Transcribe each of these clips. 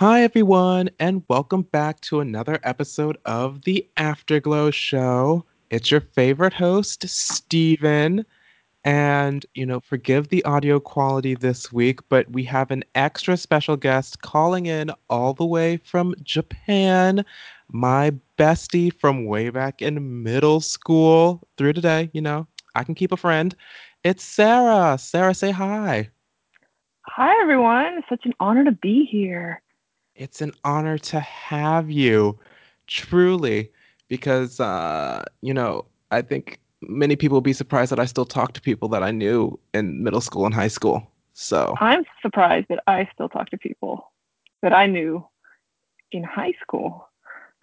Hi, everyone, and welcome back to another episode of The Afterglow Show. It's your favorite host, Stephen. And, you know, forgive the audio quality this week, but we have an extra special guest calling in all the way from Japan. My bestie from way back in middle school through today. You know, I can keep a friend. It's Sarah. Sarah, say hi. Hi, everyone. It's such an honor to be here. It's an honor to have you, truly, because, uh, you know, I think many people will be surprised that I still talk to people that I knew in middle school and high school. So I'm surprised that I still talk to people that I knew in high school.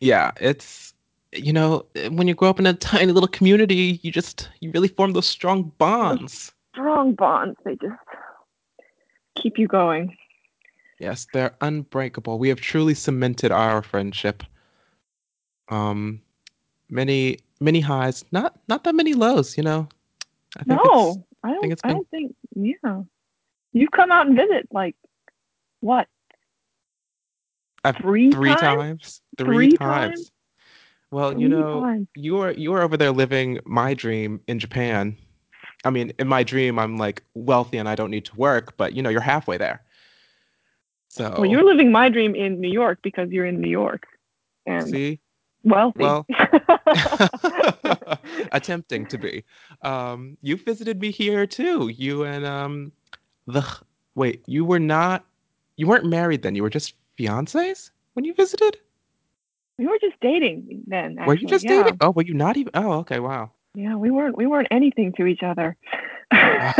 yeah, it's you know when you grow up in a tiny little community, you just you really form those strong bonds. strong bonds. They just keep you going. Yes, they're unbreakable. We have truly cemented our friendship. Um, many many highs, not not that many lows. You know. I think no, I don't. I, think, been... I don't think. Yeah, you've come out and visit like what? Three three times. times? Three, three times. times. Well, three you know, times. you are you are over there living my dream in Japan. I mean, in my dream, I'm like wealthy and I don't need to work, but you know, you're halfway there. So well, you're living my dream in New York because you're in New York. And see, wealthy. Well, attempting to be. Um, you visited me here too. You and um, the wait, you were not, you weren't married then. You were just fiancés when you visited. We were just dating then. Actually. Were you just yeah. dating? Oh, were you not even? Oh, okay, wow. Yeah, we weren't. We weren't anything to each other. uh,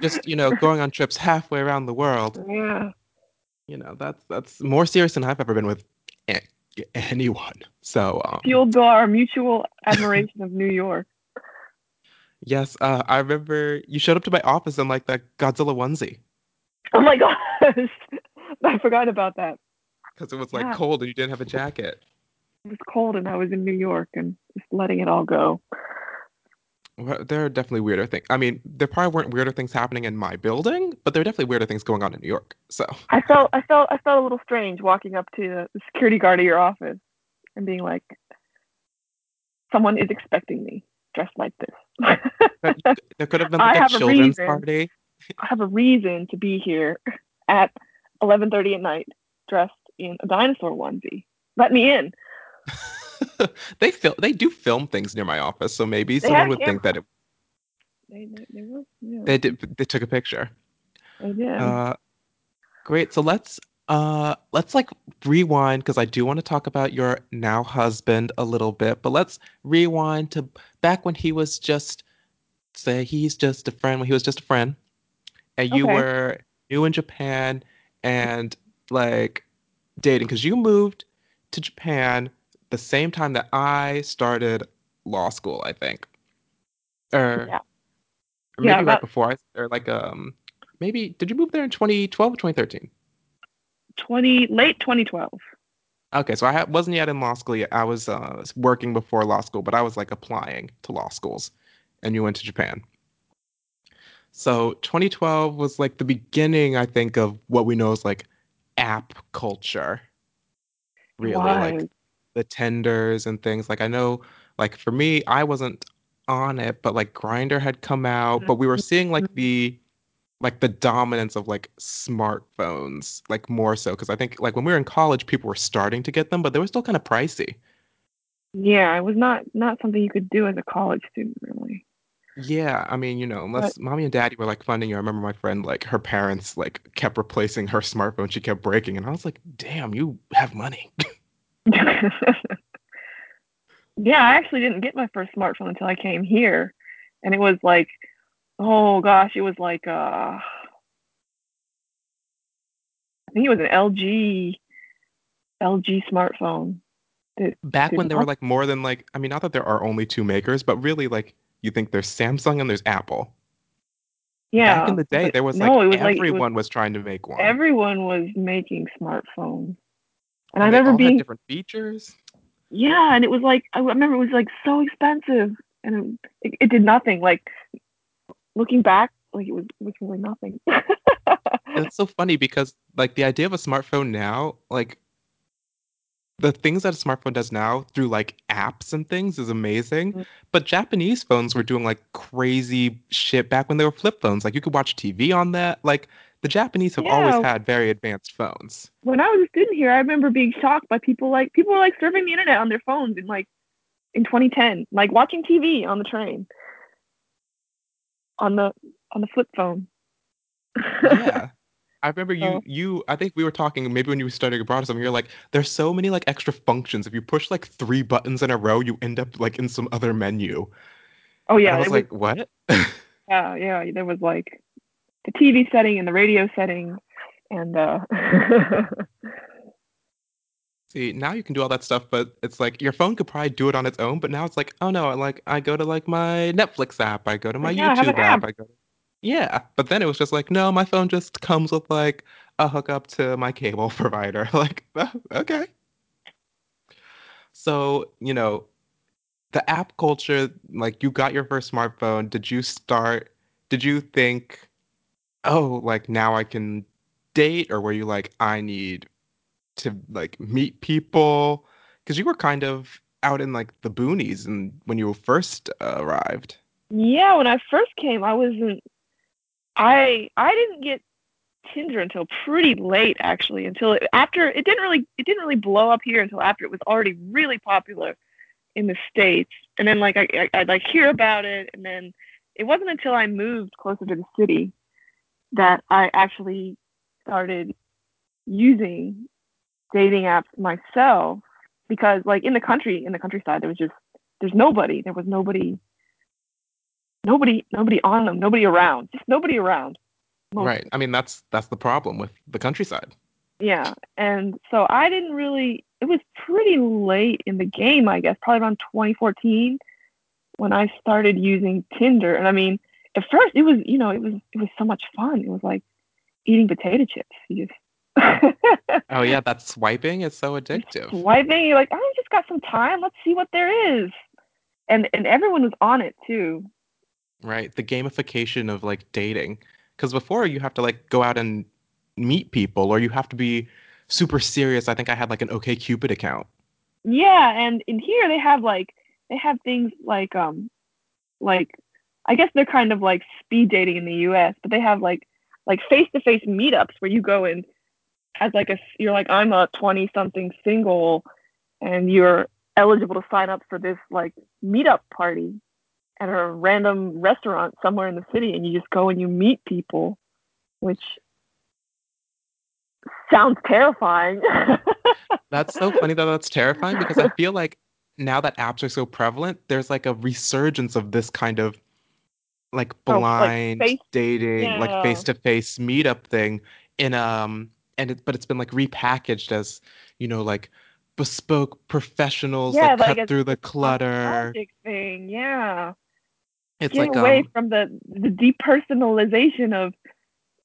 just you know, going on trips halfway around the world. Yeah you know that's that's more serious than I've ever been with anyone. So um, fueled by our mutual admiration of New York. Yes, uh, I remember you showed up to my office in like that Godzilla onesie. Oh my gosh, I forgot about that. Because it was like yeah. cold and you didn't have a jacket. It was cold and I was in New York and just letting it all go. Well, there are definitely weirder things. I mean, there probably weren't weirder things happening in my building, but there are definitely weirder things going on in New York. So I felt, I felt, I felt a little strange walking up to the security guard of your office and being like, "Someone is expecting me dressed like this." there could have been like I a children's a party. I have a reason to be here at 11:30 at night, dressed in a dinosaur onesie. Let me in. they film they do film things near my office, so maybe they someone would think that it. They they, they, were, yeah. they did they took a picture. They did. Uh, great. So let's uh let's like rewind because I do want to talk about your now husband a little bit, but let's rewind to back when he was just say he's just a friend when he was just a friend, and you okay. were new in Japan and like dating because you moved to Japan the same time that I started law school, I think. Or, yeah. or maybe yeah, right before I or like um maybe did you move there in 2012 or 2013? 20 late 2012. Okay, so I ha- wasn't yet in law school yet. I was uh, working before law school, but I was like applying to law schools, and you went to Japan. So 2012 was like the beginning, I think, of what we know as like app culture. Really, like the Tinders and things. Like I know, like for me, I wasn't on it, but like Grindr had come out, but we were seeing like mm-hmm. the like the dominance of like smartphones, like more so because I think like when we were in college, people were starting to get them, but they were still kind of pricey. Yeah, it was not not something you could do as a college student, really. Yeah, I mean, you know, unless but, mommy and daddy were like funding you. I remember my friend, like her parents, like kept replacing her smartphone. She kept breaking, and I was like, "Damn, you have money." yeah, I actually didn't get my first smartphone until I came here, and it was like, oh gosh, it was like uh, I think it was an LG LG smartphone. Back when there were like more than like, I mean, not that there are only two makers, but really like you think there's Samsung and there's Apple. Yeah. Back in the day, there was no, like was everyone like, was, was, trying to make one. Everyone was making smartphones. And, and I remember being different features. Yeah, and it was like I remember it was like so expensive, and it, it did nothing. Like looking back, like it was it was really nothing. it's so funny because like the idea of a smartphone now, like the things that a smartphone does now through like apps and things is amazing. Mm. But Japanese phones were doing like crazy shit back when they were flip phones. Like you could watch TV on that. Like the Japanese have always had very advanced phones. when I was a student here, I remember being shocked by people like people were like surfing the internet on their phones in like in 2010, like watching TV on the train on the on the flip phone. Yeah. I remember you So- you I think we were talking maybe when you were studying abroad or something, you're like, there's so many like extra functions. If you push like three buttons in a row, you end up like in some other menu. oh And yeah, I was like, what? yeah, yeah. There was like the TV setting and the radio setting, and uh, See, now you can do all that stuff, but it's like your phone could probably do it on its own, but now it's like, oh no, like I go to like my Netflix app, I go to my Yeah, YouTube app, app. I go To... Yeah, but then it was just like, no, my phone just comes with like a hookup to my cable provider. Like, oh, okay. So, you know, the app culture, like you got your first smartphone, did you start, did you think, oh, like now I can date, or were you like, I need to like meet people? Because you were kind of out in like the boonies and when you first uh, arrived. yeah, when I first came, I wasn't. I I didn't get Tinder until pretty late, actually. Until it, after it didn't really it didn't really blow up here until after it was already really popular in the states. And then like I, I I'd like hear about it, and then it wasn't until I moved closer to the city that I actually started using dating apps myself because like in the country in the countryside there was just there's nobody there was nobody nobody nobody on them nobody around just nobody around mostly. Right. I mean, that's that's the problem with the countryside. yeah and so i didn't really it was pretty late in the game i guess probably around 2014 when i started using tinder and i mean at first it was you know it was it was so much fun it was like eating potato chips you just Oh yeah, that swiping is so addictive. swiping you're like i just got some time let's see what there is and and everyone was on it too Right. The gamification of like dating. Because before you have to like go out and meet people or you have to be super serious. I think I had like an OkCupid account. Yeah, and in here they have like they have things like um like I guess they're kind of like speed dating in the US, but they have like like face-to-face meetups where you go and as like a you're like I'm a 20 something single and you're eligible to sign up for this like meetup party at a random restaurant somewhere in the city and you just go and you meet people which sounds terrifying. That's so funny that that's terrifying because I feel like now that apps are so prevalent, there's like a resurgence of this kind of like Oh, like blind face- dating, like face to face meetup thing in um and it but it's been like repackaged as, you know, like bespoke professionals Yeah, that like cut through the clutter. thing, yeah. It's Get like away um from the the depersonalization of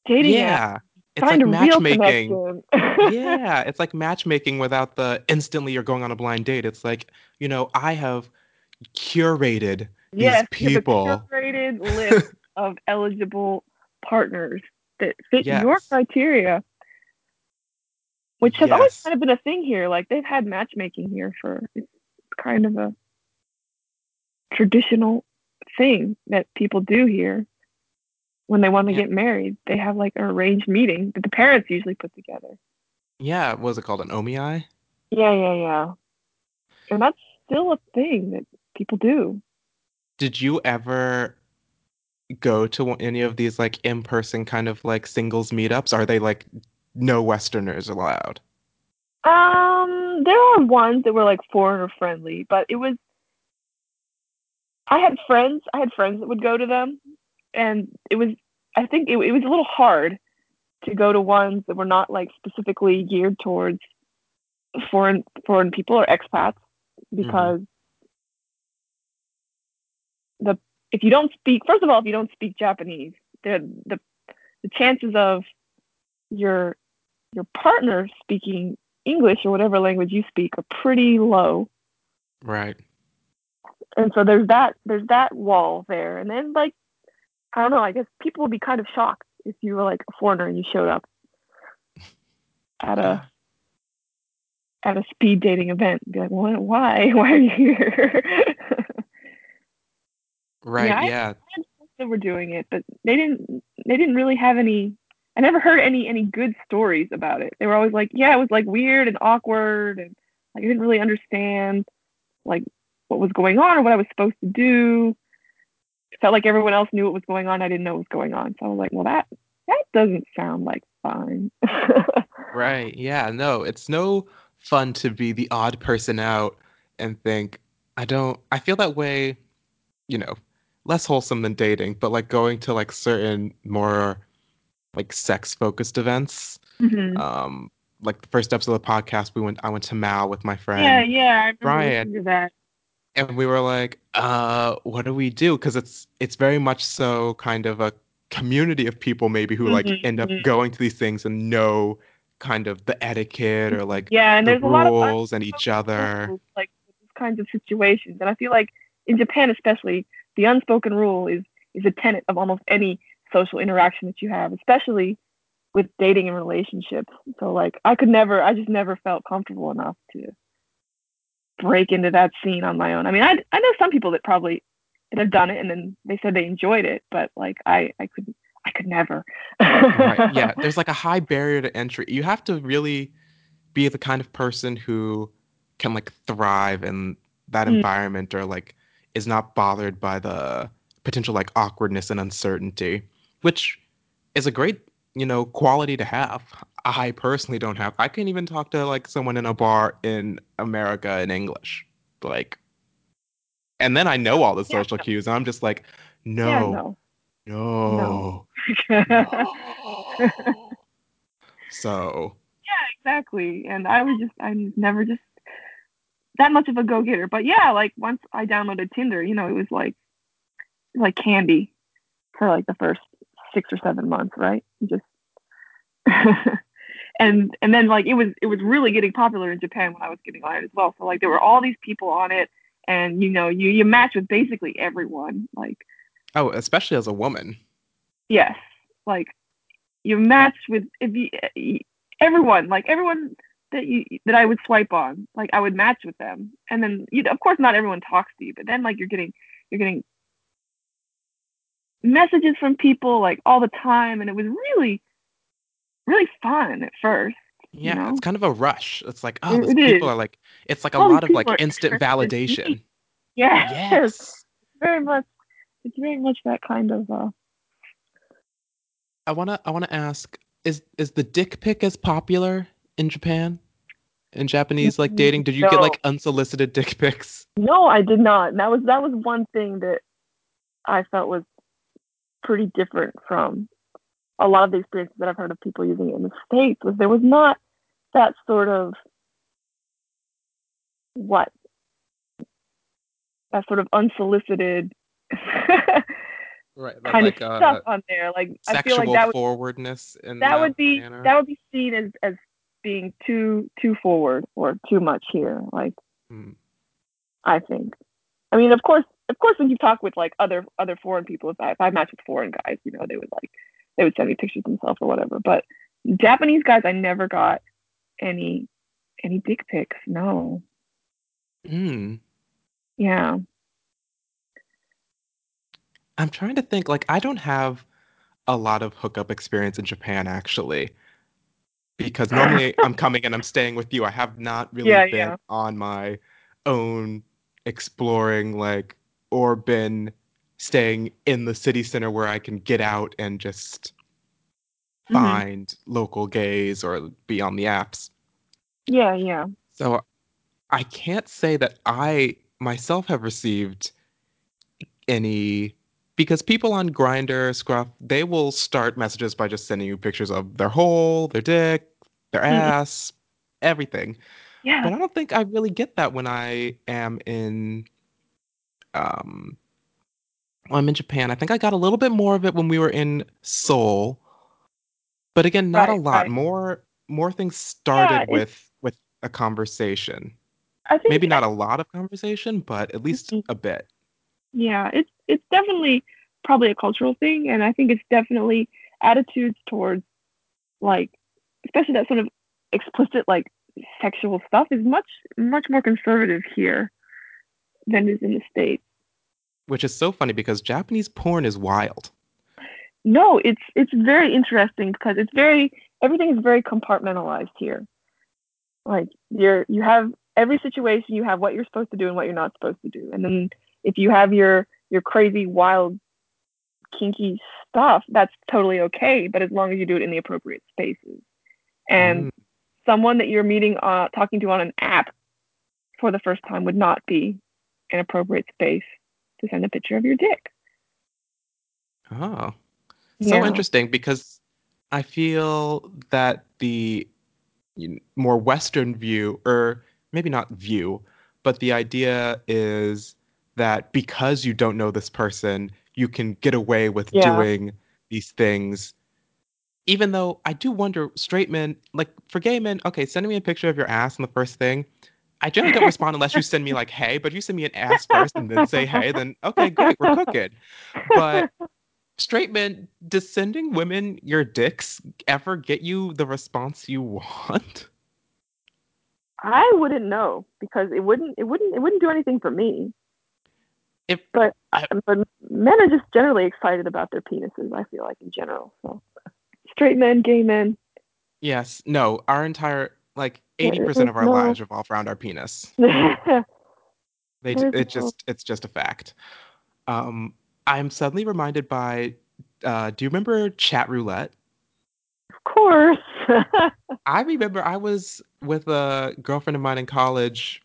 dating apps. yeah. It's Find like matchmaking. yeah, it's like matchmaking without the instantly you're going on a blind date. It's like, you know, I have curated yes, have a people. curated list of eligible partners that fit your criteria, which has always kind of been a thing here. Like they've had matchmaking here for it's kind of a traditional thing that people do here when they want to Yeah. get married. They have like an arranged meeting that the parents usually put together. Yeah, was it called? An OMI? Yeah, yeah, yeah. And that's still a thing that people do. Did you ever go to any of these like in-person kind of like singles meetups? Are they like no Westerners allowed? Um, there are ones that were like foreigner friendly, but it was. I had friends. I had friends that would go to them, and it was. I think it, it was a little hard to go to ones that were not like specifically geared towards foreign foreign people or expats because the if you don't speak first of all if you don't speak Japanese the the the chances of your your partner speaking English or whatever language you speak are pretty low Right. and so there's that there's that wall there and then like i don't know i guess people would be kind of shocked if you were like a foreigner and you showed up at a at a speed dating event. Be like, what? Why? Why are you here? Right. Yeah, I- Yeah. that were doing it, but they didn't. They didn't really have any. I never heard any any good stories about it. They were always like, yeah, it was like weird and awkward, and like I didn't really understand like what was going on or what I was supposed to do. It felt like everyone else knew what was going on. I didn't know what was going on, so I was like, well, that that doesn't sound like fun. Right. Yeah. No, it's no fun to be the odd person out and think, I don't, I feel that way, you know, less wholesome than dating, but like going to like certain more like sex focused events. Mhm. Um, like the first episode of the podcast, we went, I went to Mal with my friend. Yeah, yeah, I Brian. that. and we were like uh what do we do because it's it's very much so kind of a community of people maybe who like Mhm, end up mhm. going to these things and know kind of the etiquette or like Yeah, and the there's a lot of rules and each other like these kinds of situations. And I feel like in Japan, especially, the unspoken rule is is a tenet of almost any social interaction that you have, especially with dating and relationships. So like, I could never, I just never felt comfortable enough to break into that scene on my own. I mean, I I know some people that probably that have done it and then they said they enjoyed it, but like I I couldn't I could never. right yeah there's like a high barrier to entry you have to really be the kind of person who can like thrive in that Mm. environment or like is not bothered by the potential like awkwardness and uncertainty which is a great you know quality to have i personally don't have i can't even talk to like someone in a bar in america in english like and then i know all the Yeah. social cues and i'm just like no yeah, no. no yeah, no so yeah, exactly. And I was just I never just that much of a go getter. But yeah, like once I downloaded Tinder, you know, it was like like candy for like the first six or seven months, right? Just and and then like it was it was really getting popular in Japan when I was getting on it as well. So like there were all these people on it and you know, you you match with basically everyone. Like oh especially as a woman yes, like you match with if you everyone, like everyone that you that I would swipe on, like I would match with them, and then you of course not everyone talks to you, but then like you're getting you're getting messages from people like all the time, and it was really really fun at first. yeah know? it's kind of a rush it's like oh It- people is. are like it's like a All these lot of like instant interested in me. validation Yes, yes very much. It's very much that kind of. uh I wanna I wanna ask is is the dick pic as popular in Japan? In Japanese like dating? Did you get like unsolicited dick pics? No, I did not. That was that was one thing that I felt was pretty different from a lot of the experiences that I've heard of people using it in the states. Was there was not that sort of what that sort of unsolicited Right. kind like of uh, stuff on there. Like I feel sexual like that would forwardness in that would be manner. that would be seen as as being too too forward or too much here. Like Hmm. I think. I mean, of course, of course, when you talk with like other other foreign people, if I if I match with foreign guys, you know, they would like they would send me pictures themselves or whatever. But Japanese guys, I never got any any dick pics. No. Hmm. Yeah. I'm trying to think like I don't have a lot of hookup experience in Japan actually. Because normally I'm coming and I'm staying with you. I have not really Yeah, been yeah. on my own exploring like or been staying in the city center where I can get out and just Mhm. find local gays or be on the apps. Yeah, yeah. So I can't say that I myself have received any because people on Grindr, Scruff, they will start messages by just sending you pictures of their hole, their dick, their Mhm. ass, everything. Yeah. But I don't think I really get that when I am in um when I'm in Japan. I think I got a little bit more of it when we were in Seoul. But again, not a lot. right. More more things started it's- with with a conversation. I think Maybe not a lot of conversation, but at least Mhm. a bit. Yeah, it's it's definitely probably a cultural thing, and I think it's definitely attitudes towards like especially that sort of explicit like sexual stuff is much much more conservative here than is in the states. Which is so funny because Japanese porn is wild. No, it's it's very interesting because it's very everything is very compartmentalized here. Like you're you have every situation you have what you're supposed to do and what you're not supposed to do. And then if you have your your crazy wild kinky stuff, that's totally okay, but as long as you do it in the appropriate spaces. And mm. someone that you're meeting uh talking to on an app for the first time would not be an appropriate space to send a picture of your dick. Oh. So yeah. interesting because I feel that the more Western view, or maybe not view, but the idea is that because you don't know this person, you can get away with yeah. doing these things. Even though I do wonder, straight men, like for gay men, okay, sending me a picture of your ass in the first thing, I generally don't respond unless you send me like, hey, but if you send me an ass first and then say hey, then okay, great, we're cooking. But straight men, does sending women your dicks ever get you the response you want? I wouldn't know because it wouldn't it wouldn't it wouldn't do anything for me. If but I, but men are just generally excited about their penises, I feel like in general. So straight men, gay men. Yes. No, our entire like 80% of our no. lives revolve around our penis. they it just it's just a fact. Um I'm suddenly reminded by uh, do you remember Chatroulette? Of course. I remember I was with a girlfriend of mine in college.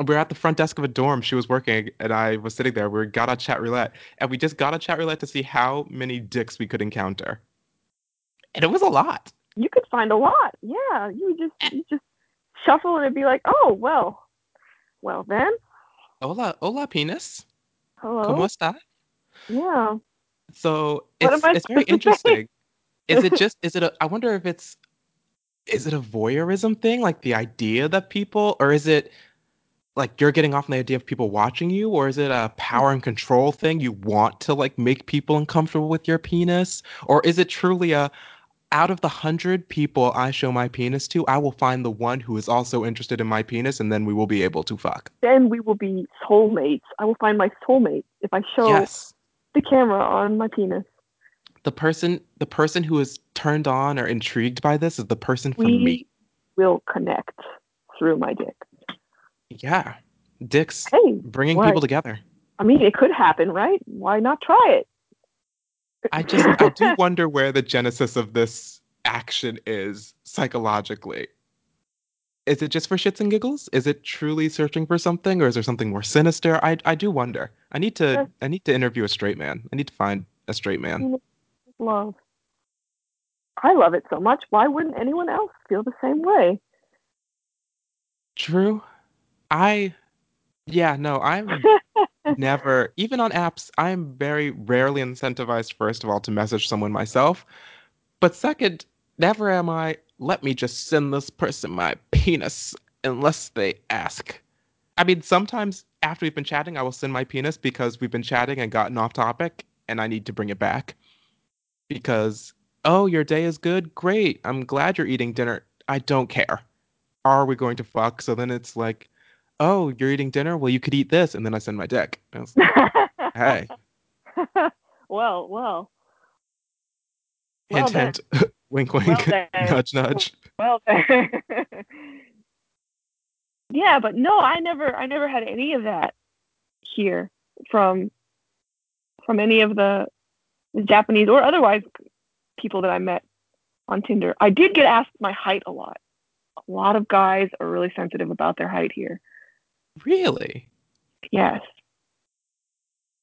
We were at the front desk of a dorm. She was working, and I was sitting there. We got on Chatroulette, and we just got on Chatroulette to see how many dicks we could encounter. And it was a lot. You could find a lot. Yeah, you just eh. you just shuffle and it'd be like, oh well, well then. Hola, hola, penis. Hello. ¿Cómo está? Yeah. So it's it's very interesting. is it just is it a I wonder if it's is it a voyeurism thing, like the idea that people or is it like you're getting off on the idea of people watching you, or is it a mm. power and control thing? You want to like make people uncomfortable with your penis? Or is it truly a out of the hundred people I show my penis to, I will find the one who is also interested in my penis, and then we will be able to fuck. Then we will be soulmates. I will find my soulmate if I show yes the camera on my penis. The person the person who is turned on or intrigued by this is the person for we me. Will connect through my dick. Yeah. Dicks hey, bringing what? people together. I mean, it could happen, right? Why not try it? I just I do wonder where the genesis of this action is psychologically is it just for shits and giggles? Is it truly searching for something, or is there something more sinister? I I do wonder. I need to I need to interview a straight man. I need to find a straight man. Love. I love it so much. Why wouldn't anyone else feel the same way? True. I yeah, no, I'm never even on apps, I'm very rarely incentivized first of all to message someone myself. But second, never am I let me just send this person my penis unless they ask. I mean, sometimes after we've been chatting, I will send my penis because we've been chatting and gotten off topic and I need to bring it back. Because, oh, your day is good? Great. I'm glad you're eating dinner. I don't care. Are we going to fuck? So then it's like, oh, you're eating dinner? Well, you could eat this. And then I send my dick. Like, hey. well, well. Hint, well hint. Wink, wink. Well nudge, nudge. Well yeah, but no, I never, I never had any of that here from from any of the, the Japanese or otherwise people that I met on Tinder. I did get asked my height a lot. A lot of guys are really sensitive about their height here. Really? Yes.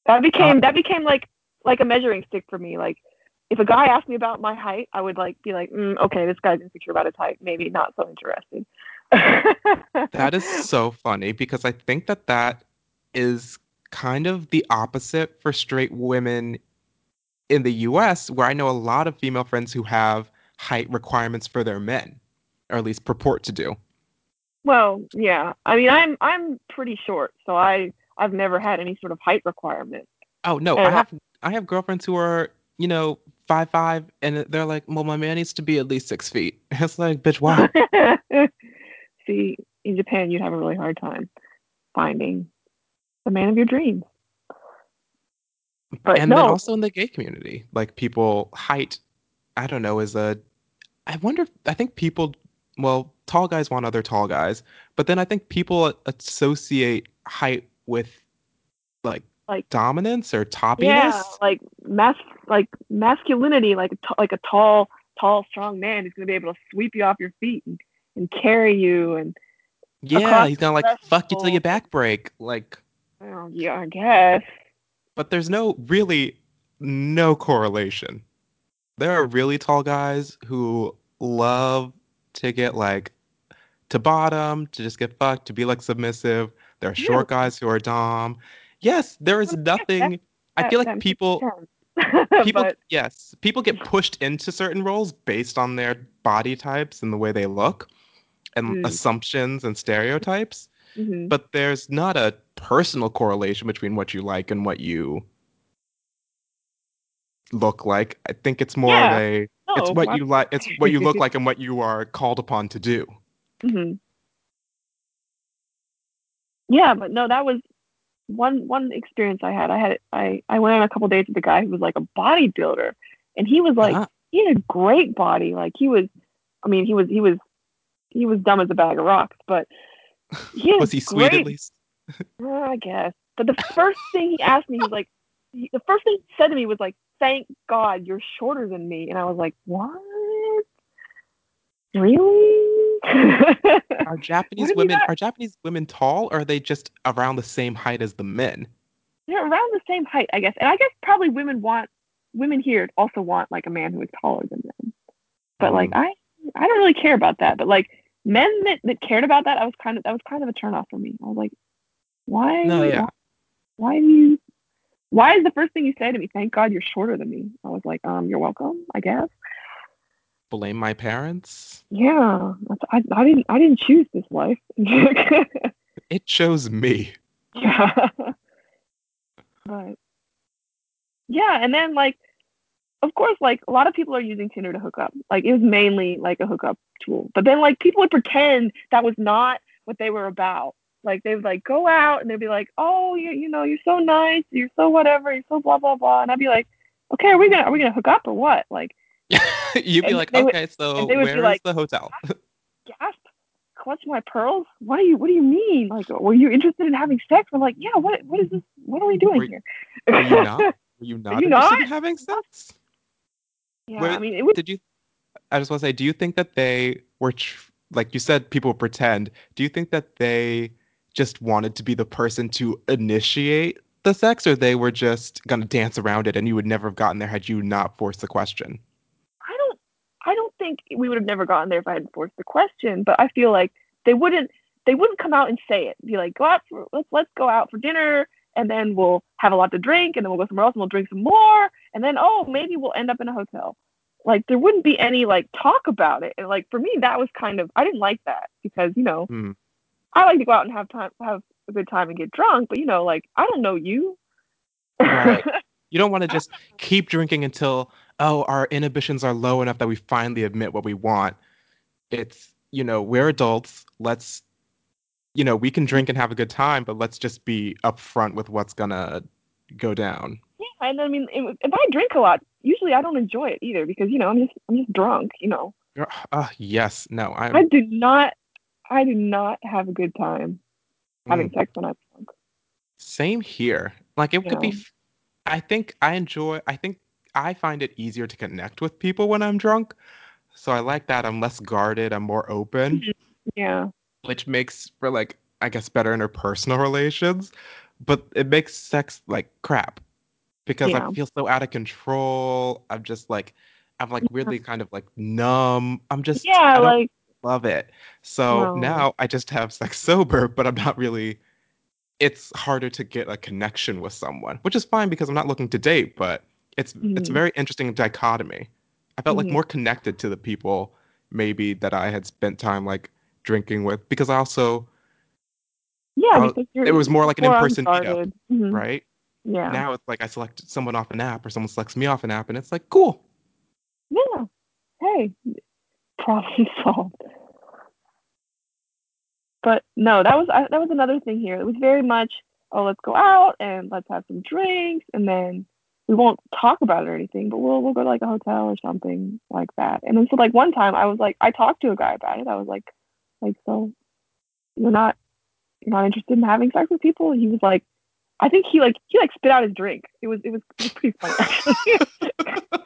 That became uh, that became like like a measuring stick for me. Like if a guy asked me about my height, I would like be like, mm, okay, this guy's insecure about his height. Maybe not so interested. that is so funny because I think that that is kind of the opposite for straight women in the US, where I know a lot of female friends who have height requirements for their men, or at least purport to do. Well, yeah. I mean, I'm I'm pretty short, so I I've never had any sort of height requirement. Oh no, and I have I have girlfriends who are you know five five, and they're like, "Well, my man needs to be at least six feet." It's like, bitch, why? See, in Japan, you'd have a really hard time finding the man of your dreams. But and no, then also in the gay community, like people height, I don't know, is a. I wonder. I think people, well, tall guys want other tall guys, but then I think people associate height with like Like- dominance or toppiness. yeah, like mas- like masculinity, like a t- like a tall, tall, strong man who's gonna be able to sweep you off your feet and, and carry you and Yeah, he's gonna like fuck you till your back break. Like, oh, yeah, I guess. but there's no really no correlation. There are really tall guys who love to get like to bottom, to just get fucked, to be like submissive. There are short guys who are dom. Yes, there is nothing. I feel like people people but yes, people get pushed into certain roles based on their body types and the way they look and Mm. assumptions and stereotypes. mhm. but there's not a personal correlation between what you like and what you look like. I think it's more Yeah. of a it's No, what you like it's what you look like and what you are called upon to do. hmm Yeah, but no, that was one one experience I had. I had I I went on a couple dates with a guy who was like a bodybuilder, and he was like Ah, he had a great body. Like he was, I mean, he was he was he was dumb as a bag of rocks, but he was he sweet great, at least? I guess. But the first thing he asked me, he was like, he, the first thing he said to me was like, "Thank God you're shorter than me," and I was like, "What? Really?" Are Japanese women not- are Japanese women tall or are they just around the same height as the men? they're around the same height, I guess. And I guess probably women want women here also want like a man who is taller than them. But like Mm. I I don't really care about that. But like men that, that cared about that, I was kind of that was kind of a turn off for me. I was like, why? No, yeah. Why, why do you? Why is the first thing you say to me? Thank God you're shorter than me. I was like, um, you're welcome, I guess. Blame my parents? Yeah, I I didn't I didn't choose this life. It chose me. Yeah. but yeah, and then like, of course, like a lot of people are using Tinder to hook up. Like it was mainly like a hookup tool. But then like people would pretend that was not what they were about. Like they would like go out and they'd be like, oh, you you know, you're so nice, you're so whatever, you're so blah blah blah, and I'd be like, okay, are we gonna are we gonna hook up or what? Like You'd be like, would- okay, so would be where is like, the hotel? gasp, clutching my pearls. What do you What do you mean? Like, were you interested in having sex? I'm like, yeah. What What is this? What are we doing Were- here? Were you not? Were you not are you not? in having sex? yeah, Wait, I mean, was. did you i just want to say do you think that they were tr- like you said people pretend do you think that they just wanted to be the person to initiate the sex or they were just gonna dance around it and you would never have gotten there had you not forced the question I don't. I don't think we would have never gotten there if I hadn't forced the question. But I feel like they wouldn't. They wouldn't come out and say it. Be like, go out for let's let's go out for dinner, and then we'll have a lot to drink, and then we'll go somewhere else and we'll drink some more, and then oh maybe we'll end up in a hotel. Like there wouldn't be any like talk about it. And like for me, that was kind of I didn't like that because you know Hmm. I like to go out and have time have a good time and get drunk, but you know like I don't know you. Right. you don't want to just keep drinking until oh our inhibitions are low enough that we finally admit what we want it's you know we're adults let's you know we can drink and have a good time but let's just be upfront with what's gonna go down Yeah, and I mean, if I drink a lot, usually I don't enjoy it either because you know I'm just I'm just drunk. You know, uh, yes no i'm I do not I do not have a good time having Mm. sex when I'm drunk. Same here. Like it could be. I think I enjoy. I think I find it easier to connect with people when I'm drunk. So I like that. I'm less guarded. I'm more open, Yeah, which makes for like I guess better interpersonal relations. But it makes sex like crap because Yeah. I feel so out of control. I'm just like I'm like weirdly kind of like numb. I'm just yeah, like love it. So No. now I just have sex sober, but I'm not really. It's harder to get a connection with someone, which is fine because I'm not looking to date. But it's it's a Mhm. very interesting dichotomy. I felt like Mhm. more connected to the people maybe that I had spent time like drinking with because I also yeah, it was more like an in-person meetup. Mhm. right Yeah, now it's like I select someone off an app or someone selects me off an app and it's like cool Yeah. Hey, problem solved. But no, that was I, that was another thing here. It was very much, oh, let's go out and let's have some drinks, and then we won't talk about it or anything, but we'll we'll go to like a hotel or something like that. And then so like one time I was like, I talked to a guy about it. I was like, like so, you're not you're not interested in having sex with people? He was like, I think he like he like spit out his drink. It was it was, it was pretty funny actually.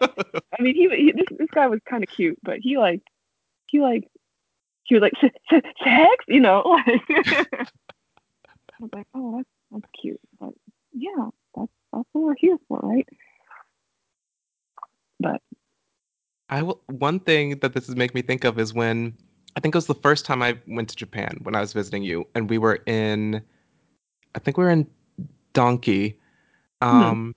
I mean, he, he this this guy was kind of cute, but he like he like he was like sex, you know. Like I was like, oh, that's that's cute, but yeah, that's that's what we're here for, right? But I will. One thing that this is making me think of is when I think it was the first time I went to Japan when I was visiting you, and we were in, I think we were in Donki, um,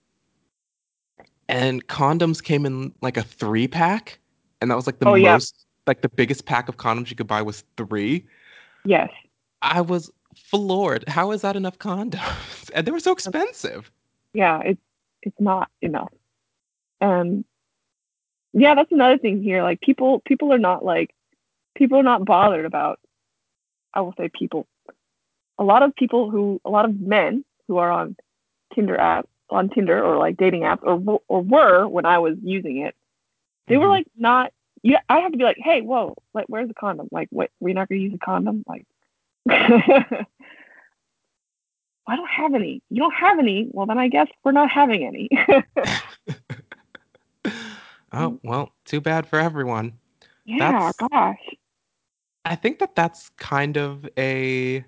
hmm. and condoms came in like a three pack, and that was like the oh, most, yeah. Like the biggest pack of condoms you could buy was three. Yes. I was floored. How is that enough condoms? and they were so expensive. Yeah, it's it's not enough. And yeah, that's another thing here. Like people people are not like people are not bothered about I will say people. A lot of people who a lot of men who are on Tinder app on Tinder or like dating apps or or were when I was using it, they mm-hmm. were like not. Yeah, I have to be like, hey, whoa, like, where's the condom? Like, what? We're not gonna use a condom? Like, I don't have any. You don't have any. Well, then I guess we're not having any. oh well, too bad for everyone. Yeah, that's, gosh. I think that that's kind of a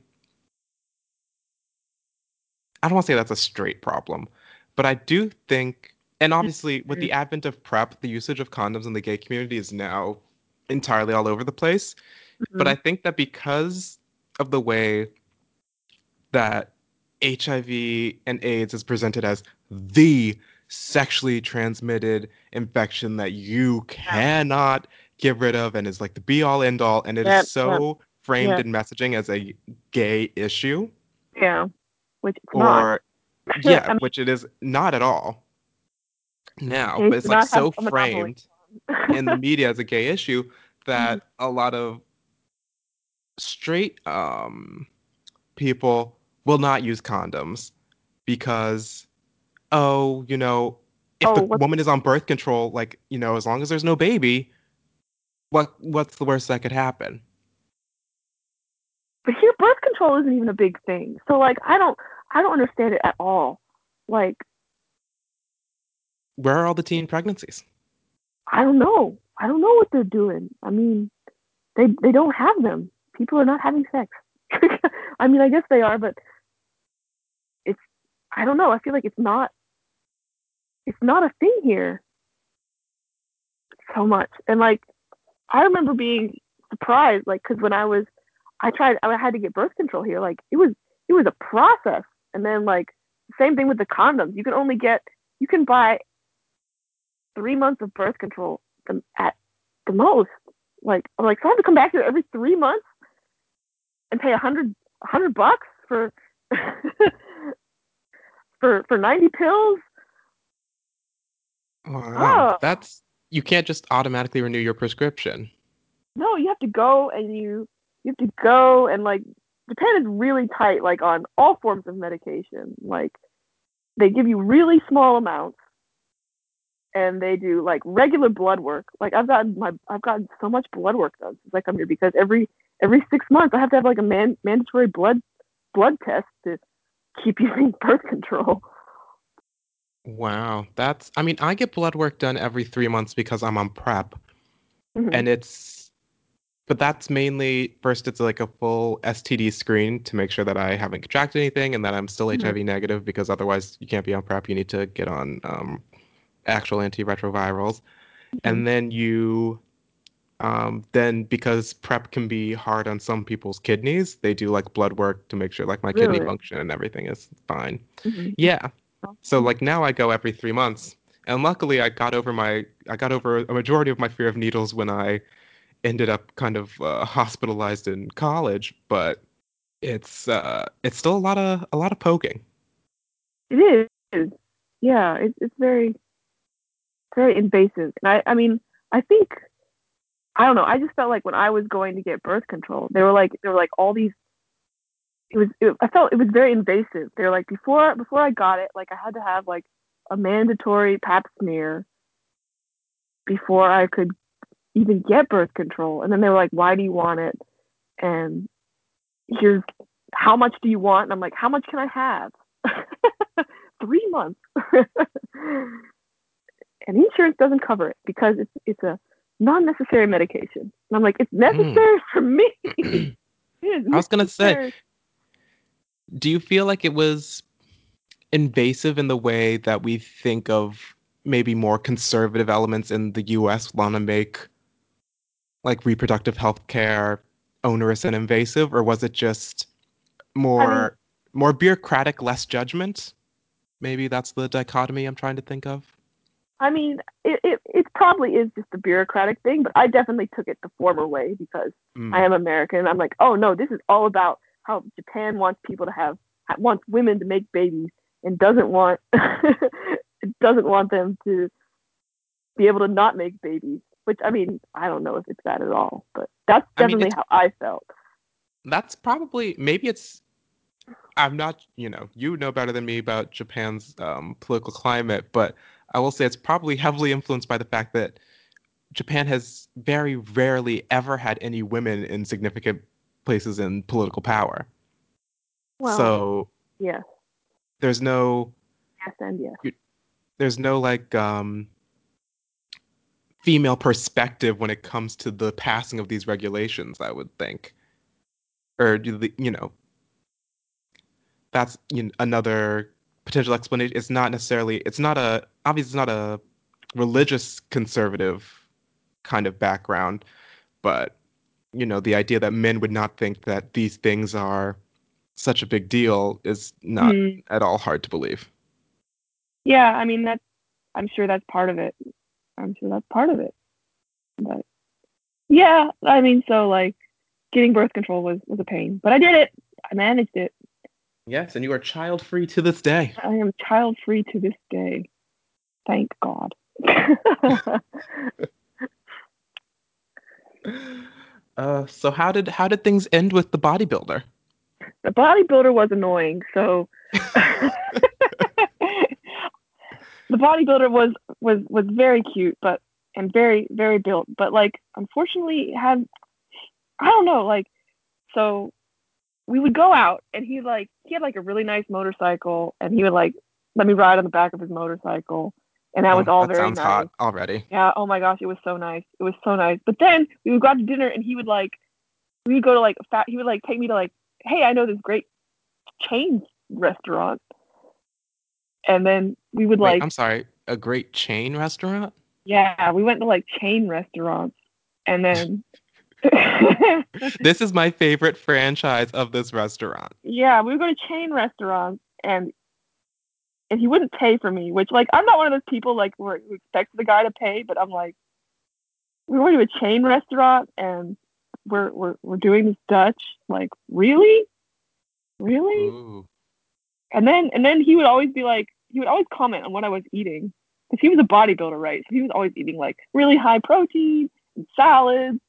I don't want to say that's a straight problem, but I do think, and obviously with the advent of PrEP, the usage of condoms in the gay community is now entirely all over the place. Mm-hmm. But I think that because of the way that HIV and AIDS is presented as the sexually transmitted infection that you cannot get rid of and is like the be all end all, and it yep, is so yep. framed yep. in messaging as a gay issue. Yeah which it's or not. yeah, I mean, which it is not at all. Now, but it's like so framed in the media as a gay issue that mm-hmm. a lot of straight um, people will not use condoms because, oh, you know, if oh, the woman is on birth control, like you know, as long as there's no baby, what what's the worst that could happen? But here, birth control isn't even a big thing. So like, I don't, I don't understand it at all. Like, where are all the teen pregnancies? I don't know. I don't know what they're doing. I mean, they they don't have them. People are not having sex. I mean, I guess they are, but it's I don't know. I feel like it's not it's not a thing here so much. And like I remember being surprised like cuz when I was I tried I had to get birth control here like it was it was a process and then like same thing with the condoms. You can only get you can buy three months of birth control at the most. Like I'm like so I have to come back here every three months and pay a hundred a hundred bucks for for for ninety pills. Wow, oh. that's you can't just automatically renew your prescription. No, you have to go and you you have to go and like Japan is really tight, like on all forms of medication. Like they give you really small amounts, and they do like regular blood work. Like I've gotten my I've gotten so much blood work done since I come here because every every six months I have to have like a man, mandatory blood blood test to keep using birth control. Wow, that's I mean I get blood work done every three months because I'm on PrEP, mm-hmm. and it's but that's mainly first it's like a full STD screen to make sure that I haven't contracted anything and that I'm still mm-hmm. HIV negative because otherwise you can't be on PrEP. You need to get on um, actual antiretrovirals, mm-hmm. and then you um, then because PrEP can be hard on some people's kidneys, they do like blood work to make sure like my really? kidney function and everything is fine. Mm-hmm. Yeah. So like now I go every three months, and luckily I got over my I got over a majority of my fear of needles when I ended up kind of uh, hospitalized in college, but it's uh, it's still a lot of a lot of poking. It is, yeah. It's it's very very invasive, and I I mean I think I don't know. I just felt like when I was going to get birth control, they were like they were like all these. It was. It, I felt it was very invasive. They were like before before I got it, like I had to have like a mandatory Pap smear before I could even get birth control. And then they were like, "Why do you want it?" And here's how much do you want? And I'm like, "How much can I have?" Three months. and insurance doesn't cover it because it's it's a non-necessary medication. And I'm like, it's necessary mm. for me. I was gonna say, do you feel like it was invasive in the way that we think of maybe more conservative elements in the U.S. want to make like reproductive health care onerous and invasive, or was it just more I mean, more bureaucratic, less judgment? Maybe that's the dichotomy I'm trying to think of. I mean, it, it, it probably is just a bureaucratic thing, but I definitely took it the former way because mm. I am American. I'm like, oh no, this is all about how Japan wants people to have wants women to make babies and doesn't want doesn't want them to be able to not make babies. Which I mean, I don't know if it's that at all, but that's definitely I mean, how I felt. That's probably maybe it's I'm not, you know, you know better than me about Japan's um, political climate, but I will say it's probably heavily influenced by the fact that Japan has very rarely ever had any women in significant places in political power. Well, so yeah, there's no yes and yes. There's no like um, female perspective when it comes to the passing of these regulations. I would think, or you know, that's you know, another potential explanation. It's not necessarily. It's not a obviously it's not a religious conservative kind of background, but you know the idea that men would not think that these things are such a big deal is not mm. at all hard to believe. Yeah, I mean that's I'm sure that's part of it. I'm sure that's part of it. But yeah, I mean so like getting birth control was was a pain, but I did it. I managed it. Yes, and you are child free to this day. I am child free to this day. Thank God. uh, so how did how did things end with the bodybuilder? The bodybuilder was annoying. So the bodybuilder was was was very cute, but and very very built, but like unfortunately had I don't know like so we would go out and he like he had like a really nice motorcycle and he would like let me ride on the back of his motorcycle and that oh, was all that very sounds nice. hot already. Yeah. Oh my gosh, it was so nice. It was so nice. But then we would go out to dinner and he would like we would go to like fat. He would like take me to like, hey, I know this great chain restaurant, and then we would Wait, like. I'm sorry, a great chain restaurant. Yeah, we went to like chain restaurants, and then. this is my favorite franchise of this restaurant. Yeah, we would go to chain restaurants, and and he wouldn't pay for me, which like I'm not one of those people like who expect the guy to pay, but I'm like, we went to a chain restaurant and we're we're we're doing this Dutch, like really, really, Ooh. and then and then he would always be like, he would always comment on what I was eating because he was a bodybuilder, right? So he was always eating like really high protein and salads,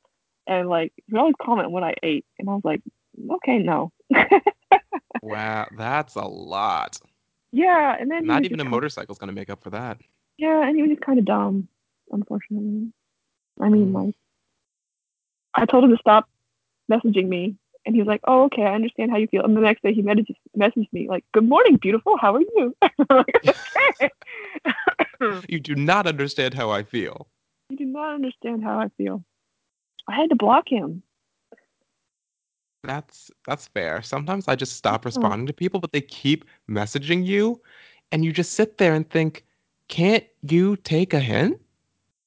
and like he would always comment on what I ate, and I was like, okay, no. wow, that's a lot. Yeah, and then not even a motorcycle is gonna make up for that. Yeah, and he was just kind of dumb, unfortunately. I mean, mm. like, I told him to stop messaging me, and he was like, "Oh, okay, I understand how you feel." And the next day, he messaged, messaged me like, "Good morning, beautiful. How are you?" you do not understand how I feel. You do not understand how I feel. I had to block him. That's that's fair. Sometimes I just stop mm-hmm. responding to people, but they keep messaging you, and you just sit there and think, "Can't you take a hint?"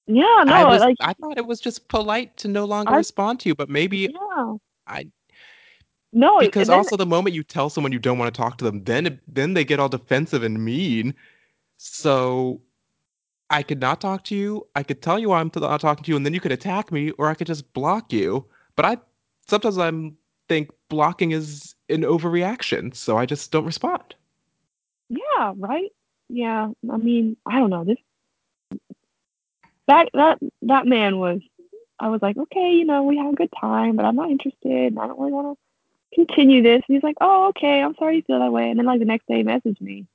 Yeah, no, I was like I thought it was just polite to no longer I, respond to you, but maybe yeah. I no because then, also the moment you tell someone you don't want to talk to them, then it, then they get all defensive and mean. So I could not talk to you. I could tell you I'm not uh, talking to you, and then you could attack me, or I could just block you. But I sometimes I'm think blocking is an overreaction, so I just don't respond. Yeah, right. Yeah, I mean, I don't know this. that that that man was. I was like, okay, you know, we had a good time, but I'm not interested. I don't really want to continue this. And he's like, oh, okay, I'm sorry you feel that way. And then like the next day, he messaged me,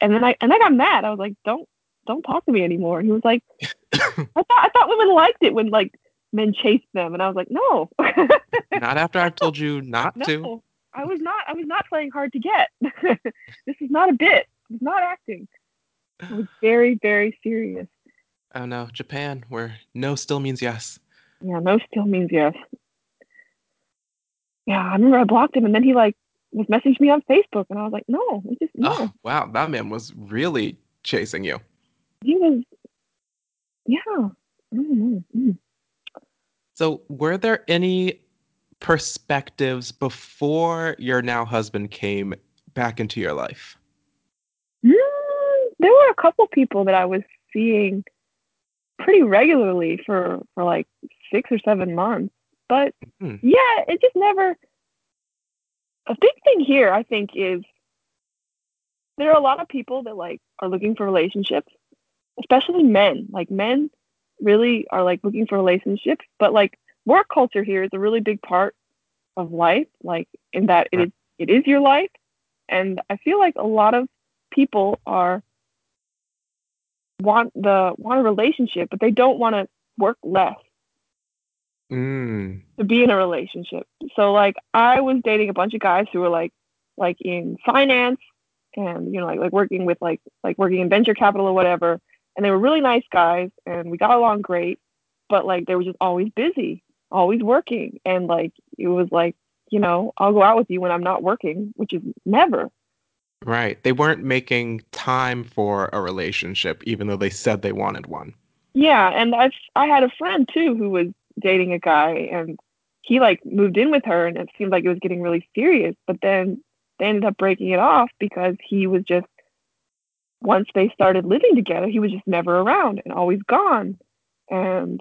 and then I and I got mad. I was like, don't don't talk to me anymore. And he was like, I thought I thought women liked it when like men chase them, and I was like, no, not after I've told you not no. to. I was not. I was not playing hard to get. this is not a bit. I was not acting. I was very, very serious. Oh no, Japan, where no still means yes. Yeah, no still means yes. Yeah, I remember I blocked him, and then he like was messaging me on Facebook, and I was like, no, we just no. Oh wow, that man was really chasing you. He was, yeah. Mm. So, were there any perspectives before your now husband came back into your life? Mm, there were a couple people that I was seeing pretty regularly for for like six or seven months. But hmm. yeah, it just never. A big thing here, I think, is there are a lot of people that like are looking for relationships, especially men. Like men really are like looking for relationships, but like work culture here is a really big part of life. Like in that it is it is your life, and I feel like a lot of people are want the want a relationship, but they don't want to work less mm. to be in a relationship. So like I was dating a bunch of guys who were like like in finance and you know like like working with like like working in venture capital or whatever, and they were really nice guys and we got along great, but like they were just always busy, always working, and like it was like you know I'll go out with you when I'm not working, which is never. Right. They weren't making time for a relationship, even though they said they wanted one. Yeah, and I I had a friend too who was dating a guy, and he like moved in with her, and it seemed like it was getting really serious. But then they ended up breaking it off because he was just once they started living together, he was just never around and always gone, and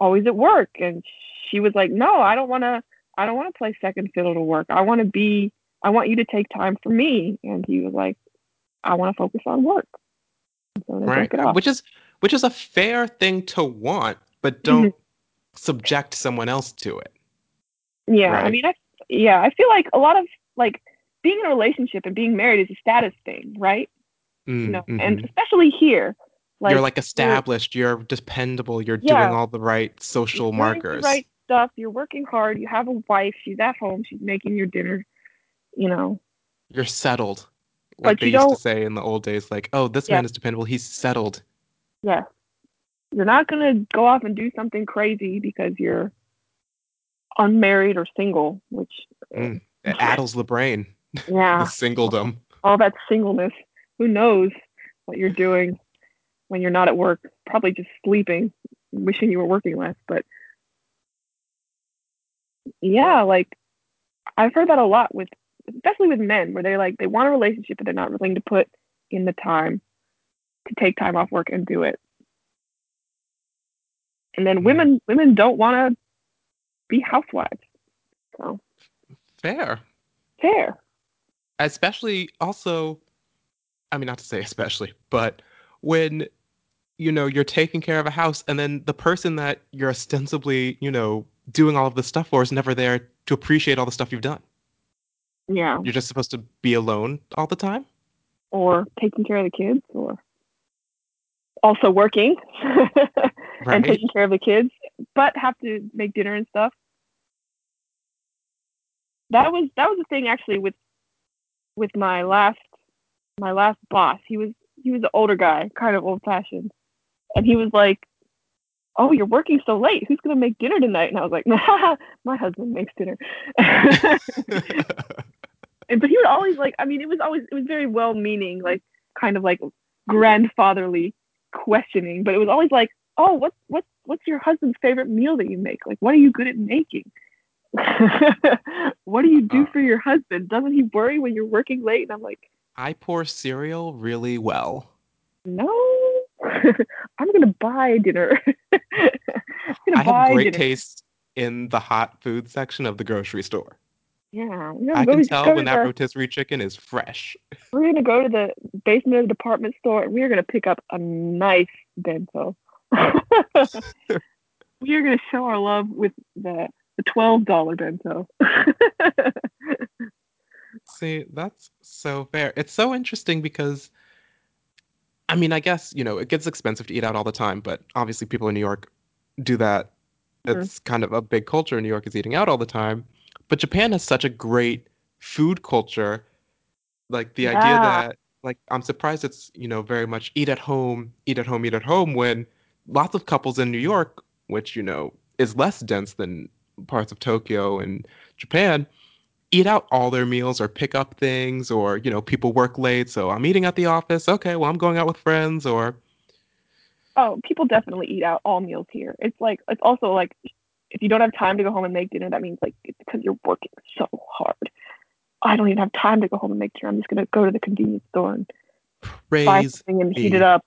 always at work. And she was like, "No, I don't want to. I don't want to play second fiddle to work. I want to be I want you to take time for me. And he was like, I want to focus on work. So right. Which is which is a fair thing to want, but don't mm-hmm. subject someone else to it. Yeah. Right? I mean, I, yeah, I feel like a lot of like being in a relationship and being married is a status thing, right? Mm, you know, mm-hmm. and especially here. Like, you're like established, you're, you're dependable, you're yeah, doing all the right social markers. right stuff, you're working hard, you have a wife, she's at home, she's making your dinner, you know. You're settled. Like but they used to say in the old days, like, oh, this yeah. man is dependable. He's settled. Yeah. You're not going to go off and do something crazy because you're unmarried or single, which. Mm, it addles the brain. Yeah. the singledom. All that singleness. Who knows what you're doing when you're not at work? Probably just sleeping, wishing you were working less. But yeah, like I've heard that a lot with especially with men where they're like they want a relationship but they're not willing to put in the time to take time off work and do it and then mm. women women don't want to be housewives so fair fair especially also i mean not to say especially but when you know you're taking care of a house and then the person that you're ostensibly you know doing all of this stuff for is never there to appreciate all the stuff you've done yeah. You're just supposed to be alone all the time? Or taking care of the kids or also working right. and taking care of the kids, but have to make dinner and stuff. That was that was the thing actually with with my last my last boss. He was he was an older guy, kind of old fashioned. And he was like, Oh, you're working so late. Who's gonna make dinner tonight? And I was like, my husband makes dinner. and but he would always like i mean it was always it was very well meaning like kind of like grandfatherly questioning but it was always like oh what's what's what's your husband's favorite meal that you make like what are you good at making what do you do uh, for your husband doesn't he worry when you're working late and i'm like i pour cereal really well no i'm gonna buy dinner i have great dinner. taste in the hot food section of the grocery store yeah, I can tell when that the, rotisserie chicken is fresh. We're gonna go to the basement of the department store and we're gonna pick up a nice bento. we are going to show our love with the the twelve dollar bento. See, that's so fair. It's so interesting because, I mean, I guess, you know, it gets expensive to eat out all the time, but obviously people in New York do that. It's kind of a big culture in New York is eating out all the time. But Japan has such a great food culture. Like the idea that, like, I'm surprised it's, you know, very much eat at home, eat at home, eat at home when lots of couples in New York, which, you know, is less dense than parts of Tokyo and Japan, eat out all their meals or pick up things or you know people work late so i'm eating at the office okay well i'm going out with friends or Oh, people definitely eat out all meals here. It's like it's also like if you don't have time to go home and make dinner, that means like it's because you're working so hard. I don't even have time to go home and make dinner. I'm just gonna go to the convenience store and buy something and heat it up.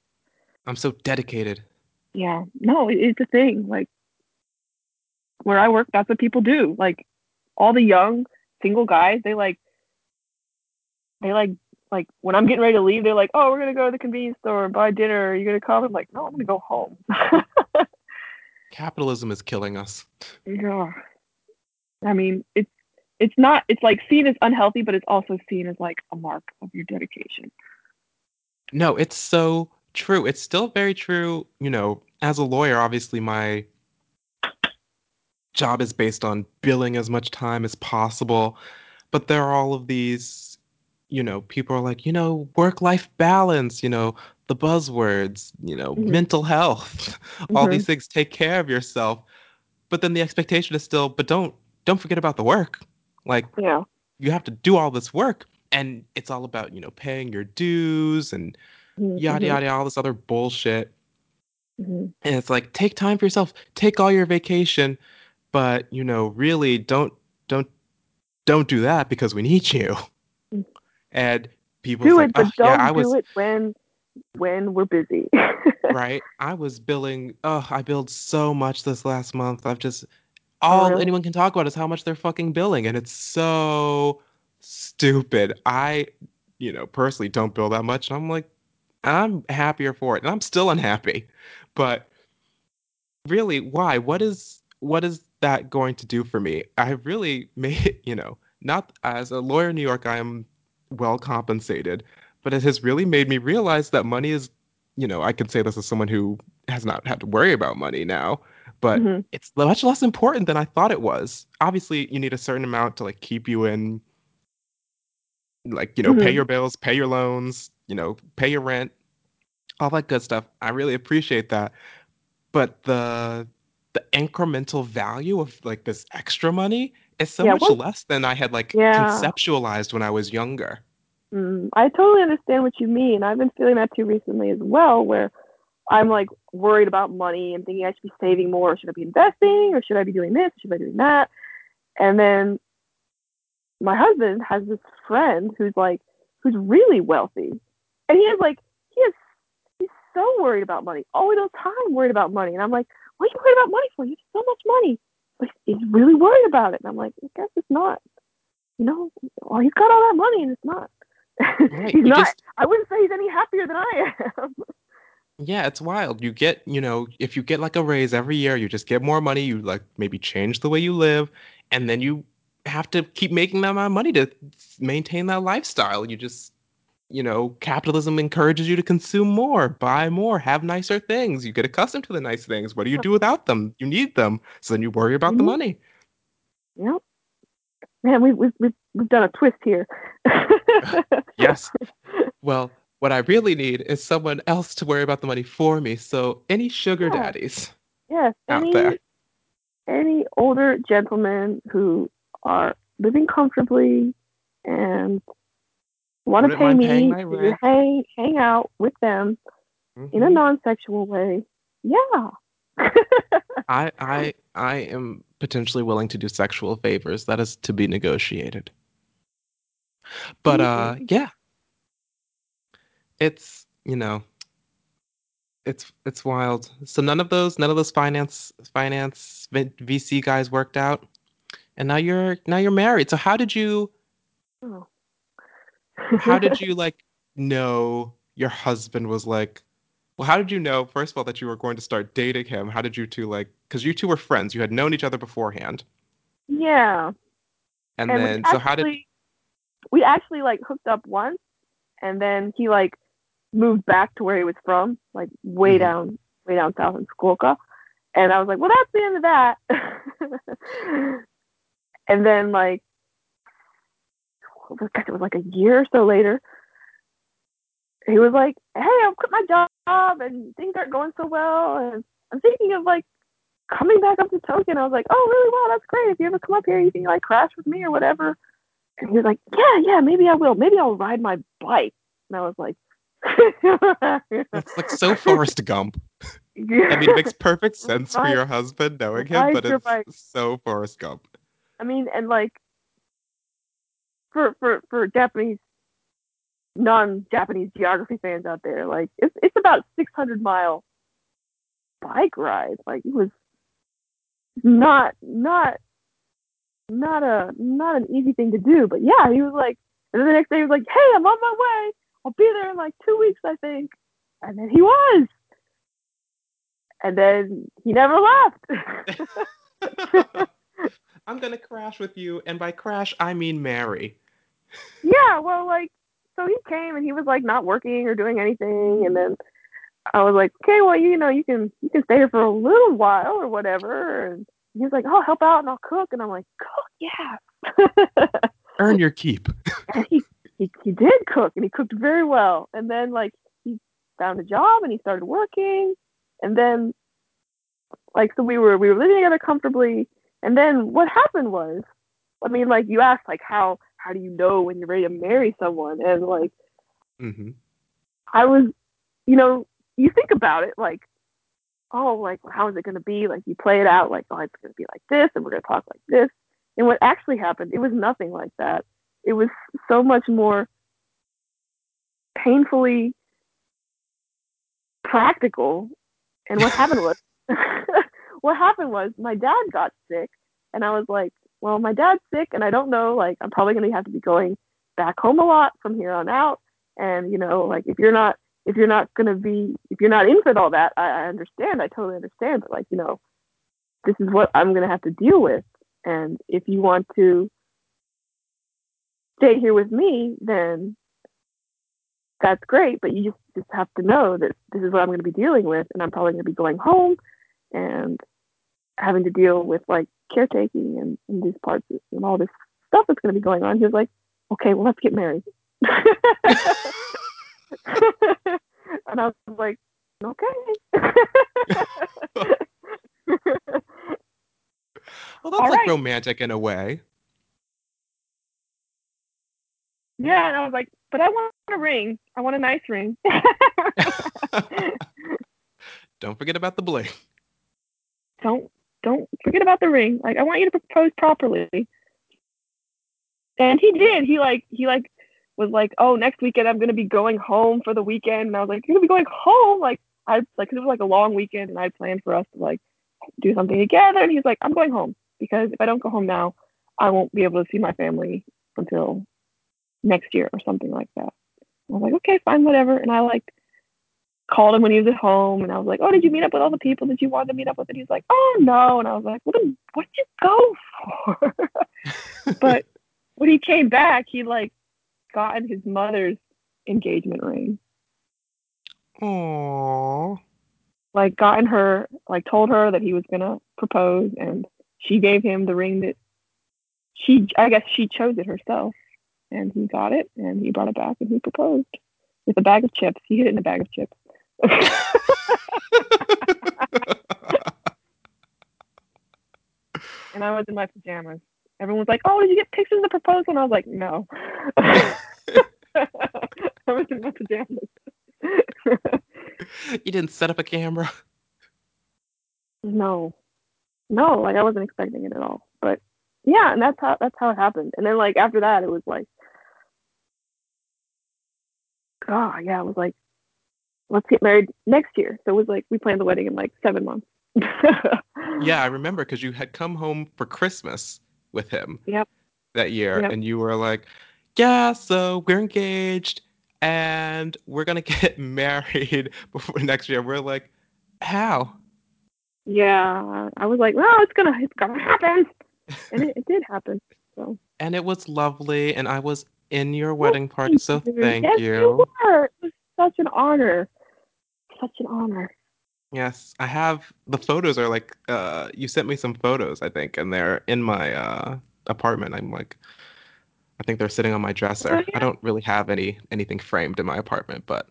i'm so dedicated Yeah, no, it, it's a thing. Like where I work, that's what people do. Like all the young single guys, they like they like like when I'm getting ready to leave, they're like, "Oh, we're gonna go to the convenience store and buy dinner. Are you gonna come?" I'm like, "No, I'm gonna go home." capitalism is killing us yeah, I mean, it's it's not. It's like seen as unhealthy, but it's also seen as like a mark of your dedication. no it's so true it's still very true you know as a lawyer obviously my job is based on billing as much time as possible but there are all of these you know people are like you know work life balance you know the buzzwords you know Mhm. mental health all Mhm. these things take care of yourself but then the expectation is still but don't don't forget about the work like Yeah. you have to do all this work and it's all about you know paying your dues and Mhm, yada mhm, yada all this other bullshit mhm. and it's like take time for yourself take all your vacation but you know really don't don't don't do that because we need you Mm. and people Do like it, oh but yeah don't i do it when when we're busy. right i was billing oh i billed so much this last month i've just Oh, all really? anyone can talk about is how much they're fucking billing and it's so stupid i you know personally don't bill that much and i'm like i'm happier for it and i'm still unhappy but really why what is what is that going to do for me i really made you know not as a lawyer in new york i am well compensated but it has really made me realize that money is you know i can say this as someone who has not had to worry about money now but Mhm. it's much less important than i thought it was obviously you need a certain amount to like keep you in like you know pay Mhm. your bills pay your loans you know pay your rent all that good stuff i really appreciate that but the the incremental value of like this extra money is so Yeah, much well, less than I had like yeah. conceptualized when I was younger. Mm, I totally understand what you mean. I've been feeling that too recently as well, where I'm like worried about money and thinking I should be saving more. Should I be investing or should I be doing this? Should I be doing that? And then my husband has this friend who's like, who's really wealthy. And he has like, he has, he's so worried about money all the time, worried about money. And I'm like, what are you worried about money for? You have so much money. Like, he's really worried about it. And I'm like, I guess it's not, you know, well, he's got all that money and it's not. Right. he's You not, just I wouldn't say he's any happier than I am. yeah, it's wild. You get, you know, if you get like a raise every year, you just get more money, you like maybe change the way you live, and then you have to keep making that amount of money to maintain that lifestyle. You just you know, capitalism encourages you to consume more, buy more, have nicer things. You get accustomed to the nice things. What do you do without them? You need them. So then you worry about the Mhm. money. Yep. Man, we, we've, we've, we've done a twist here. Yes. Well, what I really need is someone else to worry about the money for me. So any sugar Yeah. daddies Yes, out there. any any older gentlemen who are living comfortably and want to pay me to hang hang out with them in a Mhm. non-sexual way. Yeah. I I I am potentially willing to do sexual favors. That is to be negotiated. But uh Mhm. yeah, it's, you know, it's it's wild. So none of those none of those finance finance VC guys worked out. And now you're now you're married. So how did you Oh. How did you like know your husband was like Well, how did you know, first of all, that you were going to start dating him? How did you two like? Because you two were friends. You had known each other beforehand. Yeah. And, and then, we so how did? we actually like hooked up once and then he like moved back to where he was from, like way Mhm. down way down south in Fukuoka. And I was like, Well that's the end of that And then like it was like a year or so later, he was like, Hey, I've quit my job and things aren't going so well and I'm thinking of like coming back up to Tokyo and I was like, Oh really well, that's great. If you ever come up here you can like crash with me or whatever and he was like, Yeah, yeah, maybe I will. Maybe I'll ride my bike. And I was like That's like so Forrest Gump. yeah. I mean, it makes perfect sense for your husband knowing him, but it's so Forrest Gump. I mean, and like for for for Japanese non-Japanese geography fans out there, like it's it's about 600 mile bike ride. Like it was not not not a not an easy thing to do. But yeah, he was like, and then the next day he was like, "Hey, I'm on my way. I'll be there in like two weeks, I think." And then he was. And then he never left. I'm gonna crash with you, and by crash I mean marry. Yeah, well, like, so he came and he was like not working or doing anything, and then I was like, okay, well, you know, you can you can stay here for a little while or whatever, and he was like, oh, help out and I'll cook, and I'm like, cook, yeah, Earn your keep. and he, he he did cook and he cooked very well, and then like he found a job and he started working, and then like so we were we were living together comfortably, and then what happened was, I mean, like you asked like how how do you know when you're ready to marry someone, and like. hmm I was, you know, you think about it like, oh, like how is it going to be? Like you play it out like, oh, it's going to be like this, and we're going to talk like this. And what actually happened, it was nothing like that. It was so much more painfully practical. And what happened was, what happened was my dad got sick, and I was like, well, my dad's sick, and I don't know, like I'm probably going to have to be going back home a lot from here on out. And you know, like if you're not if you're not going to be if you're not in for all that I, I understand i totally understand. But like you know this is what i'm going to have to deal with. And if you want to stay here with me then that's great. But you just just have to know that this is what i'm going to be dealing with. And i'm probably going to be going home and having to deal with like caretaking and, and these parts and all this stuff that's going to be going on he was like okay well let's get married and I was like, okay. Well, that's All like right. romantic in a way. yeah, and I was like, but I want a ring. I want a nice ring. Don't forget about the bling. don't don't forget about the ring. Like I want you to propose properly. And he did. He like he like was like, oh, next weekend I'm gonna be going home for the weekend. And I was like, you're gonna be going home? Like I like 'cause it was like a long weekend, and I planned for us to like do something together. And he's like, I'm going home because if I don't go home now, I won't be able to see my family until next year or something like that. I was like, okay, fine, whatever. And I like called him when he was at home, and I was like, oh, did you meet up with all the people that you wanted to meet up with? And he's like, oh no. And I was like, what did what did you go for? but when he came back, he like gotten his mother's engagement ring. Aww. Like gotten her, like told her that he was gonna propose, and she gave him the ring that she, I guess, she chose it herself, and he got it, and he brought it back, and he proposed with a bag of chips. He hid it in a bag of chips. And I was in my pajamas. Everyone was like, "Oh, did you get pictures of the proposal?" And I was like, "No." I was in my pajamas. you didn't set up a camera. no, no, like I wasn't expecting it at all. But yeah, and that's how that's how it happened. And then like after that, it was like, oh yeah, it was like, let's get married next year. So it was like we planned the wedding in like seven months. Yeah, I remember because you had come home for Christmas with him Yep. that year, Yep. and you were like, "Yeah, so we're engaged, and we're gonna get married before next year. We're like, how? Yeah, I was like, well, it's gonna it's gonna happen, and it, it did happen. So. And it was lovely, and I was in your wedding party, so thank yes, you. you were. It was such an honor. Such an honor. Yes, I have the photos are like uh you sent me some photos, I think, and they're in my uh apartment. I'm like I think they're sitting on my dresser. Oh, yeah. I don't really have any anything framed in my apartment, but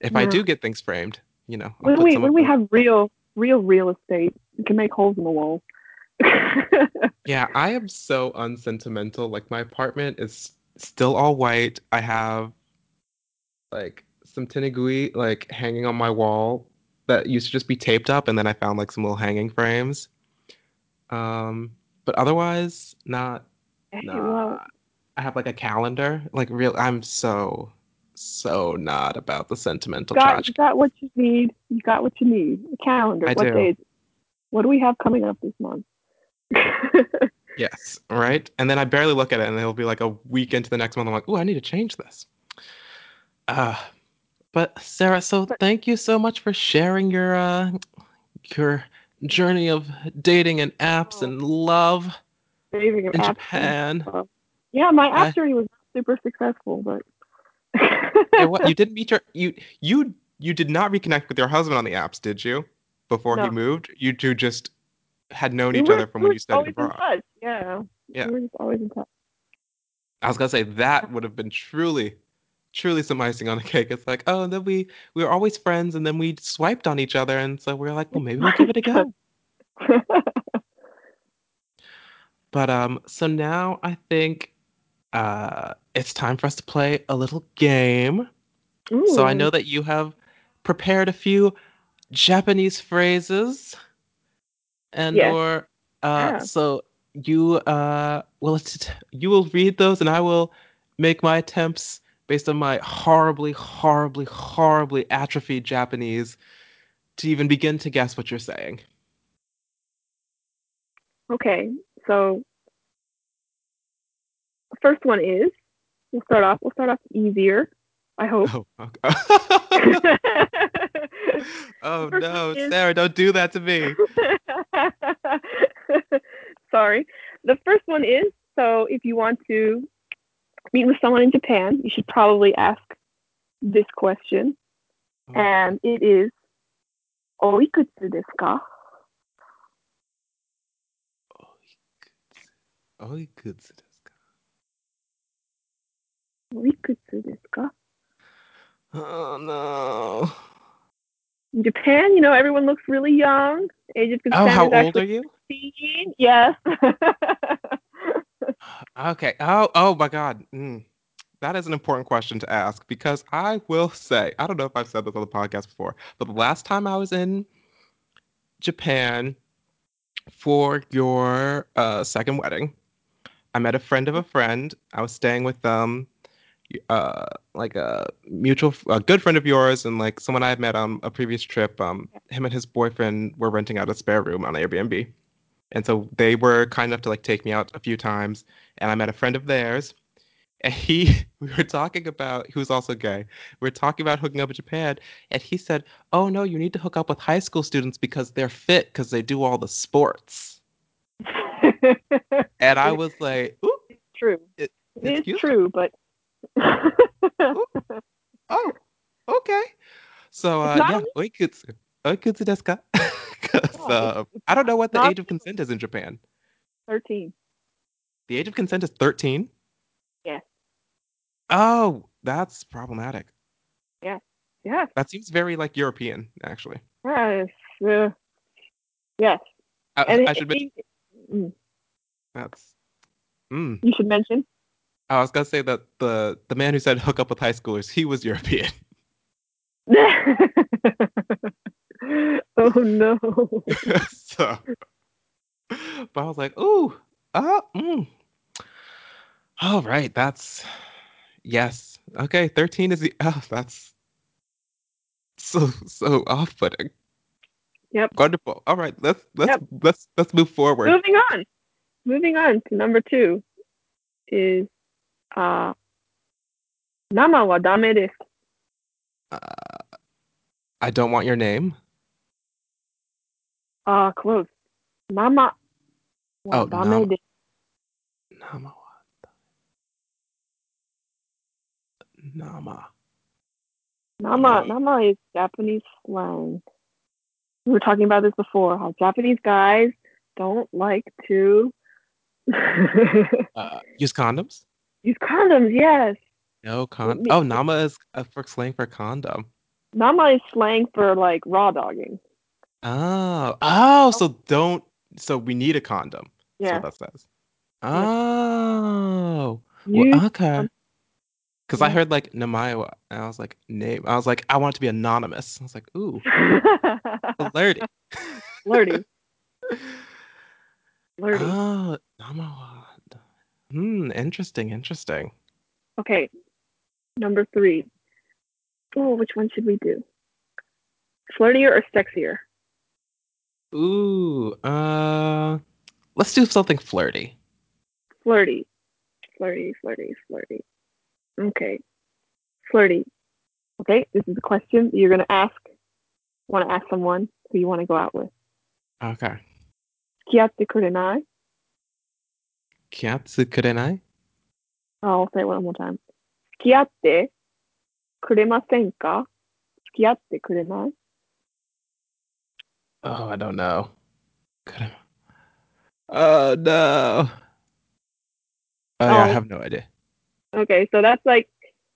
if I do get things framed, you know, I'll When we when we them- have real real real estate, we can make holes in the walls. Yeah, I am so unsentimental. Like my apartment is still all white. I have like some tenugui like hanging on my wall that used to just be taped up, and then I found like some little hanging frames. Um, but otherwise, not. Nah. I have like a calendar. Like real, I'm so so not about the sentimental you got you got what you need. You got what you need. A calendar. I what do. days? What do we have coming up this month? Yes, right. And then I barely look at it, and it'll be like a week into the next month. I'm like, oh, I need to change this. Uh, but Sarah, so But- thank you so much for sharing your uh your journey of dating and apps Oh. and love Saving of in apps. Japan. Yeah, my I- app journey was super successful, but what you didn't meet your you you you did not reconnect with your husband on the apps, did you? Before he moved, you two just had known we each were- other from we when you studied abroad. Yeah. Yeah. We were just always in touch. I was gonna say that would have been truly, truly some icing on the cake. It's like, oh, and then we we were always friends, and then we swiped on each other, and so we are like, well, maybe we'll give it a go. But um, so now I think uh, it's time for us to play a little game. So I know that you have prepared a few Japanese phrases, and Yes. or uh, Yeah. so you uh will t- you will read those, and I will make my attempts based on my horribly, horribly, horribly atrophied Japanese to even begin to guess what you're saying. Okay, so first one is we'll start off. We'll start off easier. I hope. Oh, okay. oh no, is- Sarah, don't do that to me. Sorry. The first one is so if you want to meet with someone in Japan, you should probably ask this question, Oh. and it is "Oikutsu desu ka?" Oikutsu desu ka? Oikutsu desu ka? Oh no. In Japan, you know, everyone looks really young. Age of consent Oh, how is old are you? 16. Yes. Okay. Oh, oh my God. Mm. That is an important question to ask because I will say, I don't know if I've said this on the podcast before, but the last time I was in Japan for your uh, second wedding, I met a friend of a friend. I was staying with them, uh, like a mutual, a good friend of yours, and like someone I had met on a previous trip. Um, him and his boyfriend were renting out a spare room on Airbnb, and so they were kind enough to like take me out a few times. And I met a friend of theirs, and he, we were talking about, he was also gay. We were talking about hooking up in Japan, and he said, "Oh no, you need to hook up with high school students because they're fit because they do all the sports." And I was like, "Ooh, it's true. It- it is excuse- true, but oh, okay." So uh, It's not yeah, oikutsu, oikutsu desu ka? Oh, uh, I don't know what the age of consent is in Japan. 13. The age of consent is thirteen. Yes. Oh, that's problematic. Yes. That seems very like European, actually. Yes. Uh, yes. I, And I should mention mm, that's. Mm. you should mention. I was gonna say that the the man who said hook up with high schoolers, he was European. oh no. so, but I was like, ooh, uh, mm. all right, that's yes, okay. Thirteen is the oh, that's so so off-putting. Yep. Wonderful. All right, let's let's yep. let's let's move forward. Moving on. Moving on to number two is uh Nama wa dame desu. Uh, I don't want your name. Uh, close. Mama. Oh, Nama. De... Nama. Nama. Nama. Nama is Japanese slang. We were talking about this before. How Japanese guys don't like to uh, use condoms. Use condoms, yes. No con. Oh, Nama is a for slang for condom. Nama is slang for like raw dogging. Oh, oh, so don't. So we need a condom. That's Yeah, what that says. Oh, well, okay. Because I heard like Namayo, and I was like, name. I was like, I want it to be anonymous. I was like, ooh, flirty. flirty, flirty. Oh, Namawa. Hmm, interesting, interesting. Okay, number three. Oh, which one should we do? Flirtier or sexier? Ooh, uh, let's do something flirty. Flirty, flirty, flirty, flirty. Okay, flirty. Okay, this is a question you're gonna ask. Want to ask someone who you want to go out with? Okay. 付き合ってくれない? Kyatsu kurenai? I'll say it one more time. 付き合ってくれませんか?付き合ってくれない? Oh, I don't know. Could Oh no. Oh, yeah, I Oh. have no idea. Okay, so that's like,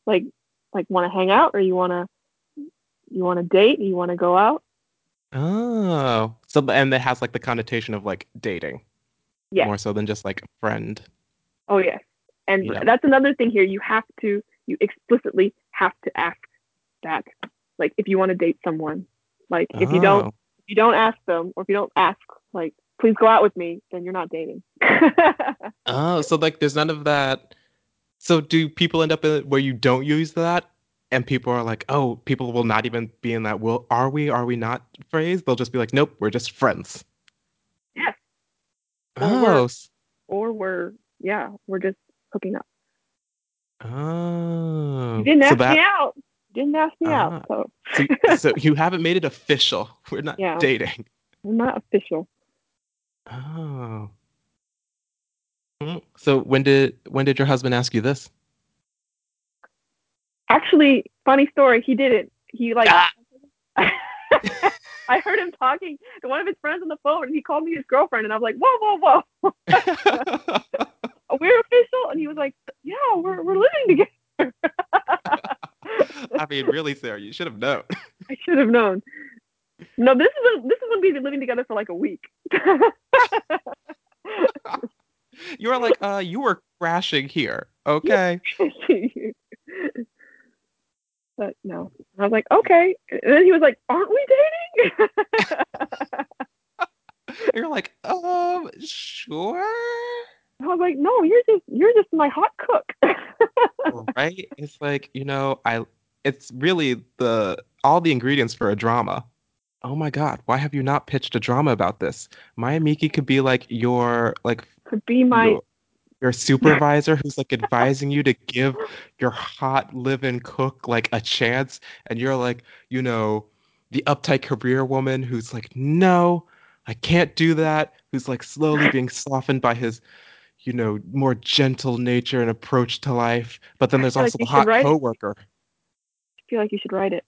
like, like want to hang out or you want to, you want to date? You want to go out? Oh, so and it has like the connotation of like dating Yeah. more so than just like a friend. Oh yes. And Yeah. that's another thing here. You have to, you explicitly have to ask that. Like if you want to date someone, like if you don't, Oh. You don't ask them, or if you don't ask, like, please go out with me, then you're not dating. Oh, so like there's none of that. So do people end up in where you don't use that, and people are like, oh, people will not even be in that. Will are we? Are we not? Phrase. They'll just be like, nope, we're just friends. Yes. Or oh, we're- Oh. or we're, yeah, we're just hooking up. Oh. You didn't so ask that, me out. You didn't ask me Ah. out, so so, so you haven't made it official. We're not Yeah. dating. we're not official. Oh. Hmm, So when did when did your husband ask you this? Actually, funny story. He did it. He like. Ah. I heard him talking to one of his friends on the phone, and he called me his girlfriend, and I was like, "Whoa, whoa, whoa, we're official!" And he was like, "Yeah, we're we're living together." I mean, really, Sarah, you should have known. I should have known. No, this is when, this is when we've been living together for like a week. You were like, uh, you were crashing here. Okay. but no, I was like, okay. And then he was like, "Aren't we dating?" You're like, um, sure. I was like, "No, you're just you're just my hot cook." right? It's like, you know, I it's really the all the ingredients for a drama. Oh my god, why have you not pitched a drama about this? Maya Miki could be like your like Could be my your, your supervisor who's like advising you to give your hot live-in cook like a chance and you're like, you know, the uptight career woman who's like, "No, I can't do that." Who's like slowly being softened by his you know, more gentle nature and approach to life. But then there's feel like also the hot it. coworker. I feel like you should write it.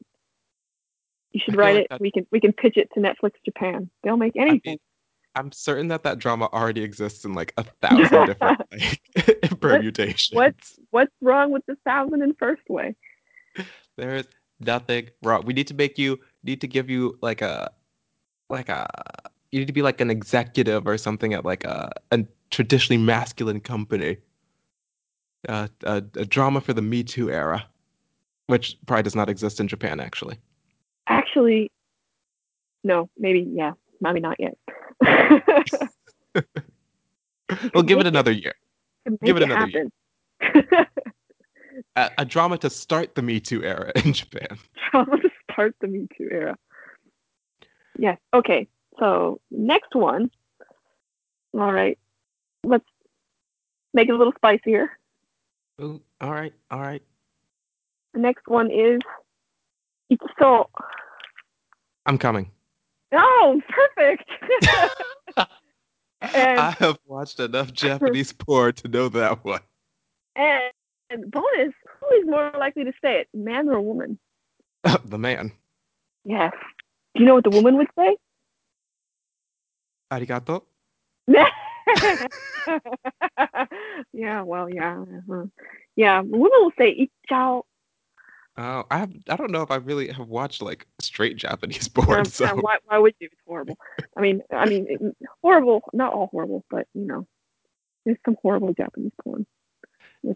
You should I write like it. that- We can we can pitch it to Netflix Japan. They'll make I anything. mean, I'm certain that that drama already exists in like a thousand different like, permutations. what- What's wrong with the thousand and first way? There is nothing wrong. We need to make you need to give you like a like a you need to be like an executive or something at like a, a traditionally masculine company. Uh, a, a drama for the Me Too era, which probably does not exist in Japan actually. Actually, no, maybe yeah, maybe not yet. We'll give it another year. Give it another year. A, a drama to start the Me Too era in Japan. Drama to start the Me Too era. Yes. Okay. So next one. All right. Let's make it a little spicier. Ooh, all right, all right. The next one is Ikiso. I'm coming. Oh, perfect. and, I have watched enough Japanese porn to know that one. and, and bonus, who is more likely to say it, man or woman? the man. Yes. Do you know what the woman would say? Arigato. yeah, well, yeah. uh-huh. Yeah, women will say ichao. Oh, I have, I don't know if I really have watched like straight Japanese porn. yeah, So why, why would you? It's horrible. I mean, I mean, it- horrible. Not all horrible, but you know, there's some horrible Japanese porn.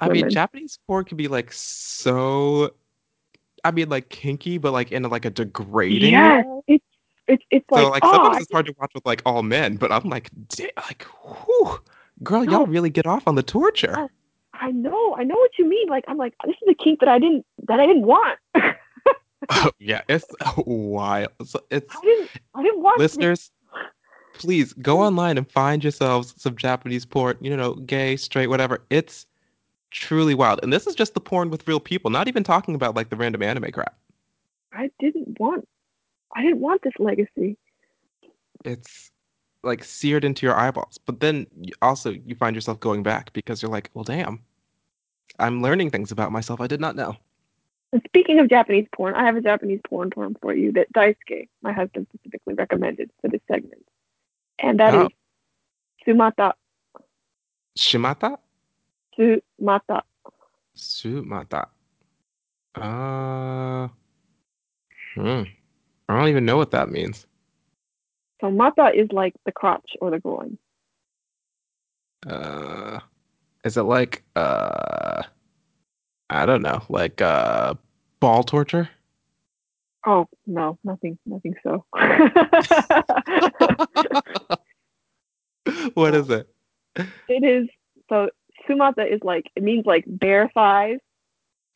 I mean. Japanese porn can be like so. I mean, like kinky, but like in like a degrading. Yes, way. it's it's it's So like, like oh, sometimes it's hard to watch with like all men, but I'm like, like, whew, girl, No. y'all really get off on the torture. Oh. I know, I know what you mean. Like, I'm like, this is a kink that I didn't that I didn't want. Oh, yeah, it's wild. So it's didn't I didn't want listeners. Please go online and find yourselves some Japanese porn. You know, gay, straight, whatever. It's truly wild, and this is just the porn with real people. Not even talking about like the random anime crap. I didn't want I didn't want this legacy. It's like seared into your eyeballs. But then also you find yourself going back because you're like, well, damn, I'm learning things about myself I did not know. And speaking of Japanese porn, I have a Japanese porn porn for you that Daisuke, my husband, specifically recommended for this segment. And that is Oh. Sumata. Shimata, Sumata. sumata. Uh, hmm. I don't even know what that means. So mata is like the crotch or the groin. Uh, is it like uh, I don't know, like uh, ball torture? Oh no, nothing, nothing so. what is it? it is so sumata is like it means like bare thighs,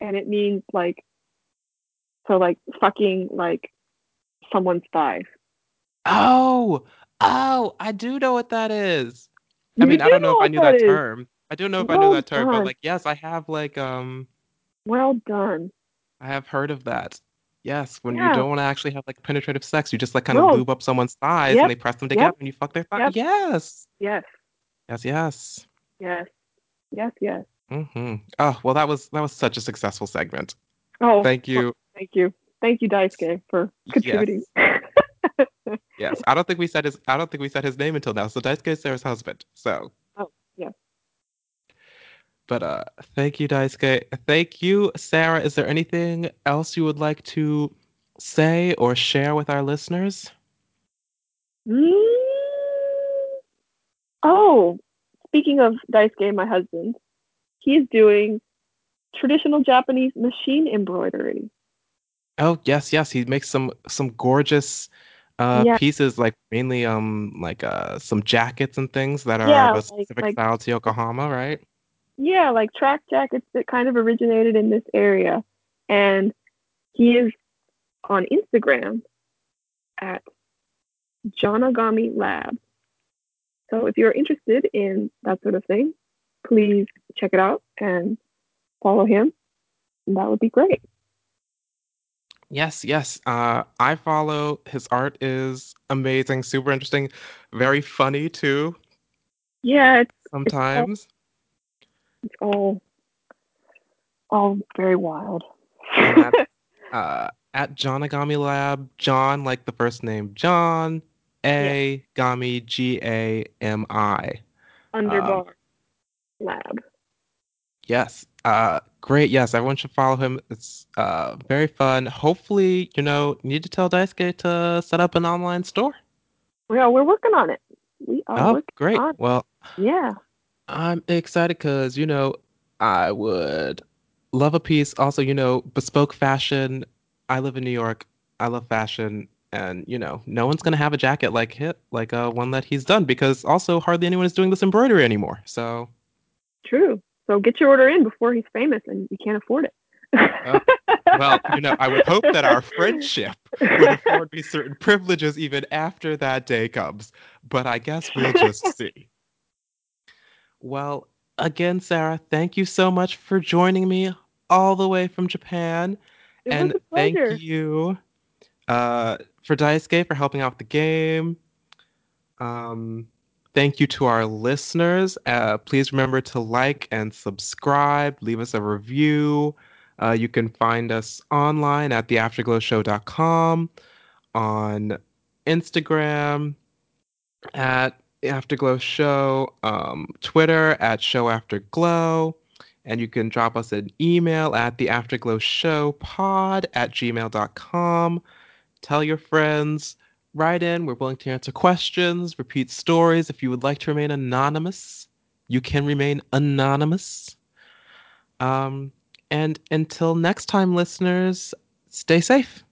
and it means like so like fucking like someone's thighs. Oh, oh, I do know what that is. I You mean, I do don't know if I knew that term. I don't know if I knew that term, but like, yes, I have like um, Well done. I have heard of that. Yes, when you don't want to actually have like penetrative sex, you just like kind of No. lube up someone's thighs Yep. and they press them together and you fuck their thighs. Yep. Yes, Yes, yes, yes. yes, yes, yes. hmm Oh, well, that was that was such a successful segment. Oh, Thank you. thank you, thank you, Daisuke, for contributing. Yes, I don't think we said his. I don't think we said his name until now. So Daisuke is Sarah's husband. So. Oh, yeah. But uh, thank you, Daisuke. Thank you, Sarah. Is there anything else you would like to say or share with our listeners? Mm. Oh, speaking of Daisuke, my husband, he's doing traditional Japanese machine embroidery. Oh yes, yes. He makes some some gorgeous uh Yeah. pieces, like mainly um like uh some jackets and things that are Yeah, of a specific like- style to Yokohama, right? Yeah, like track jackets that kind of originated in this area. And he is on Instagram at Janagami Lab. So if you're interested in that sort of thing, please check it out and follow him. That would be great. Yes, yes. Uh, I follow. His art is amazing, super interesting, very funny too. Yeah, it's, Sometimes. it's all all very wild. That's uh, at Johnagami Lab. John, like the first name, John. A Gami G A M I. Underbar Lab. Yes. Uh, great. Yes, everyone should follow him. It's uh very fun. Hopefully, you know, need to tell Daisuke to set up an online store. Yeah, we're working on it. We are Oh, working great. on Well, Yeah. I'm excited because you know I would love a piece. Also, you know, bespoke fashion. I live in New York. I love fashion, and you know, no one's gonna have a jacket like hit like uh, one that he's done because also hardly anyone is doing this embroidery anymore. So True. So get your order in before he's famous and you can't afford it. well, you know, I would hope that our friendship would afford me certain privileges even after that day comes. But I guess we'll just see. Well, again, Sarah, thank you so much for joining me all the way from Japan. It and thank you uh, for Daisuke for helping out the game. Um, thank you to our listeners. Uh, please remember to like and subscribe, leave us a review. Uh, you can find us online at theafterglowshow.com, on Instagram at Afterglow Show, um, Twitter at Show After and you can drop us an email at theafterglowshowpod at gmail.com. Tell your friends, write in. We're willing to answer questions, repeat stories. If you would like to remain anonymous, you can remain anonymous. Um, and until next time, listeners, stay safe.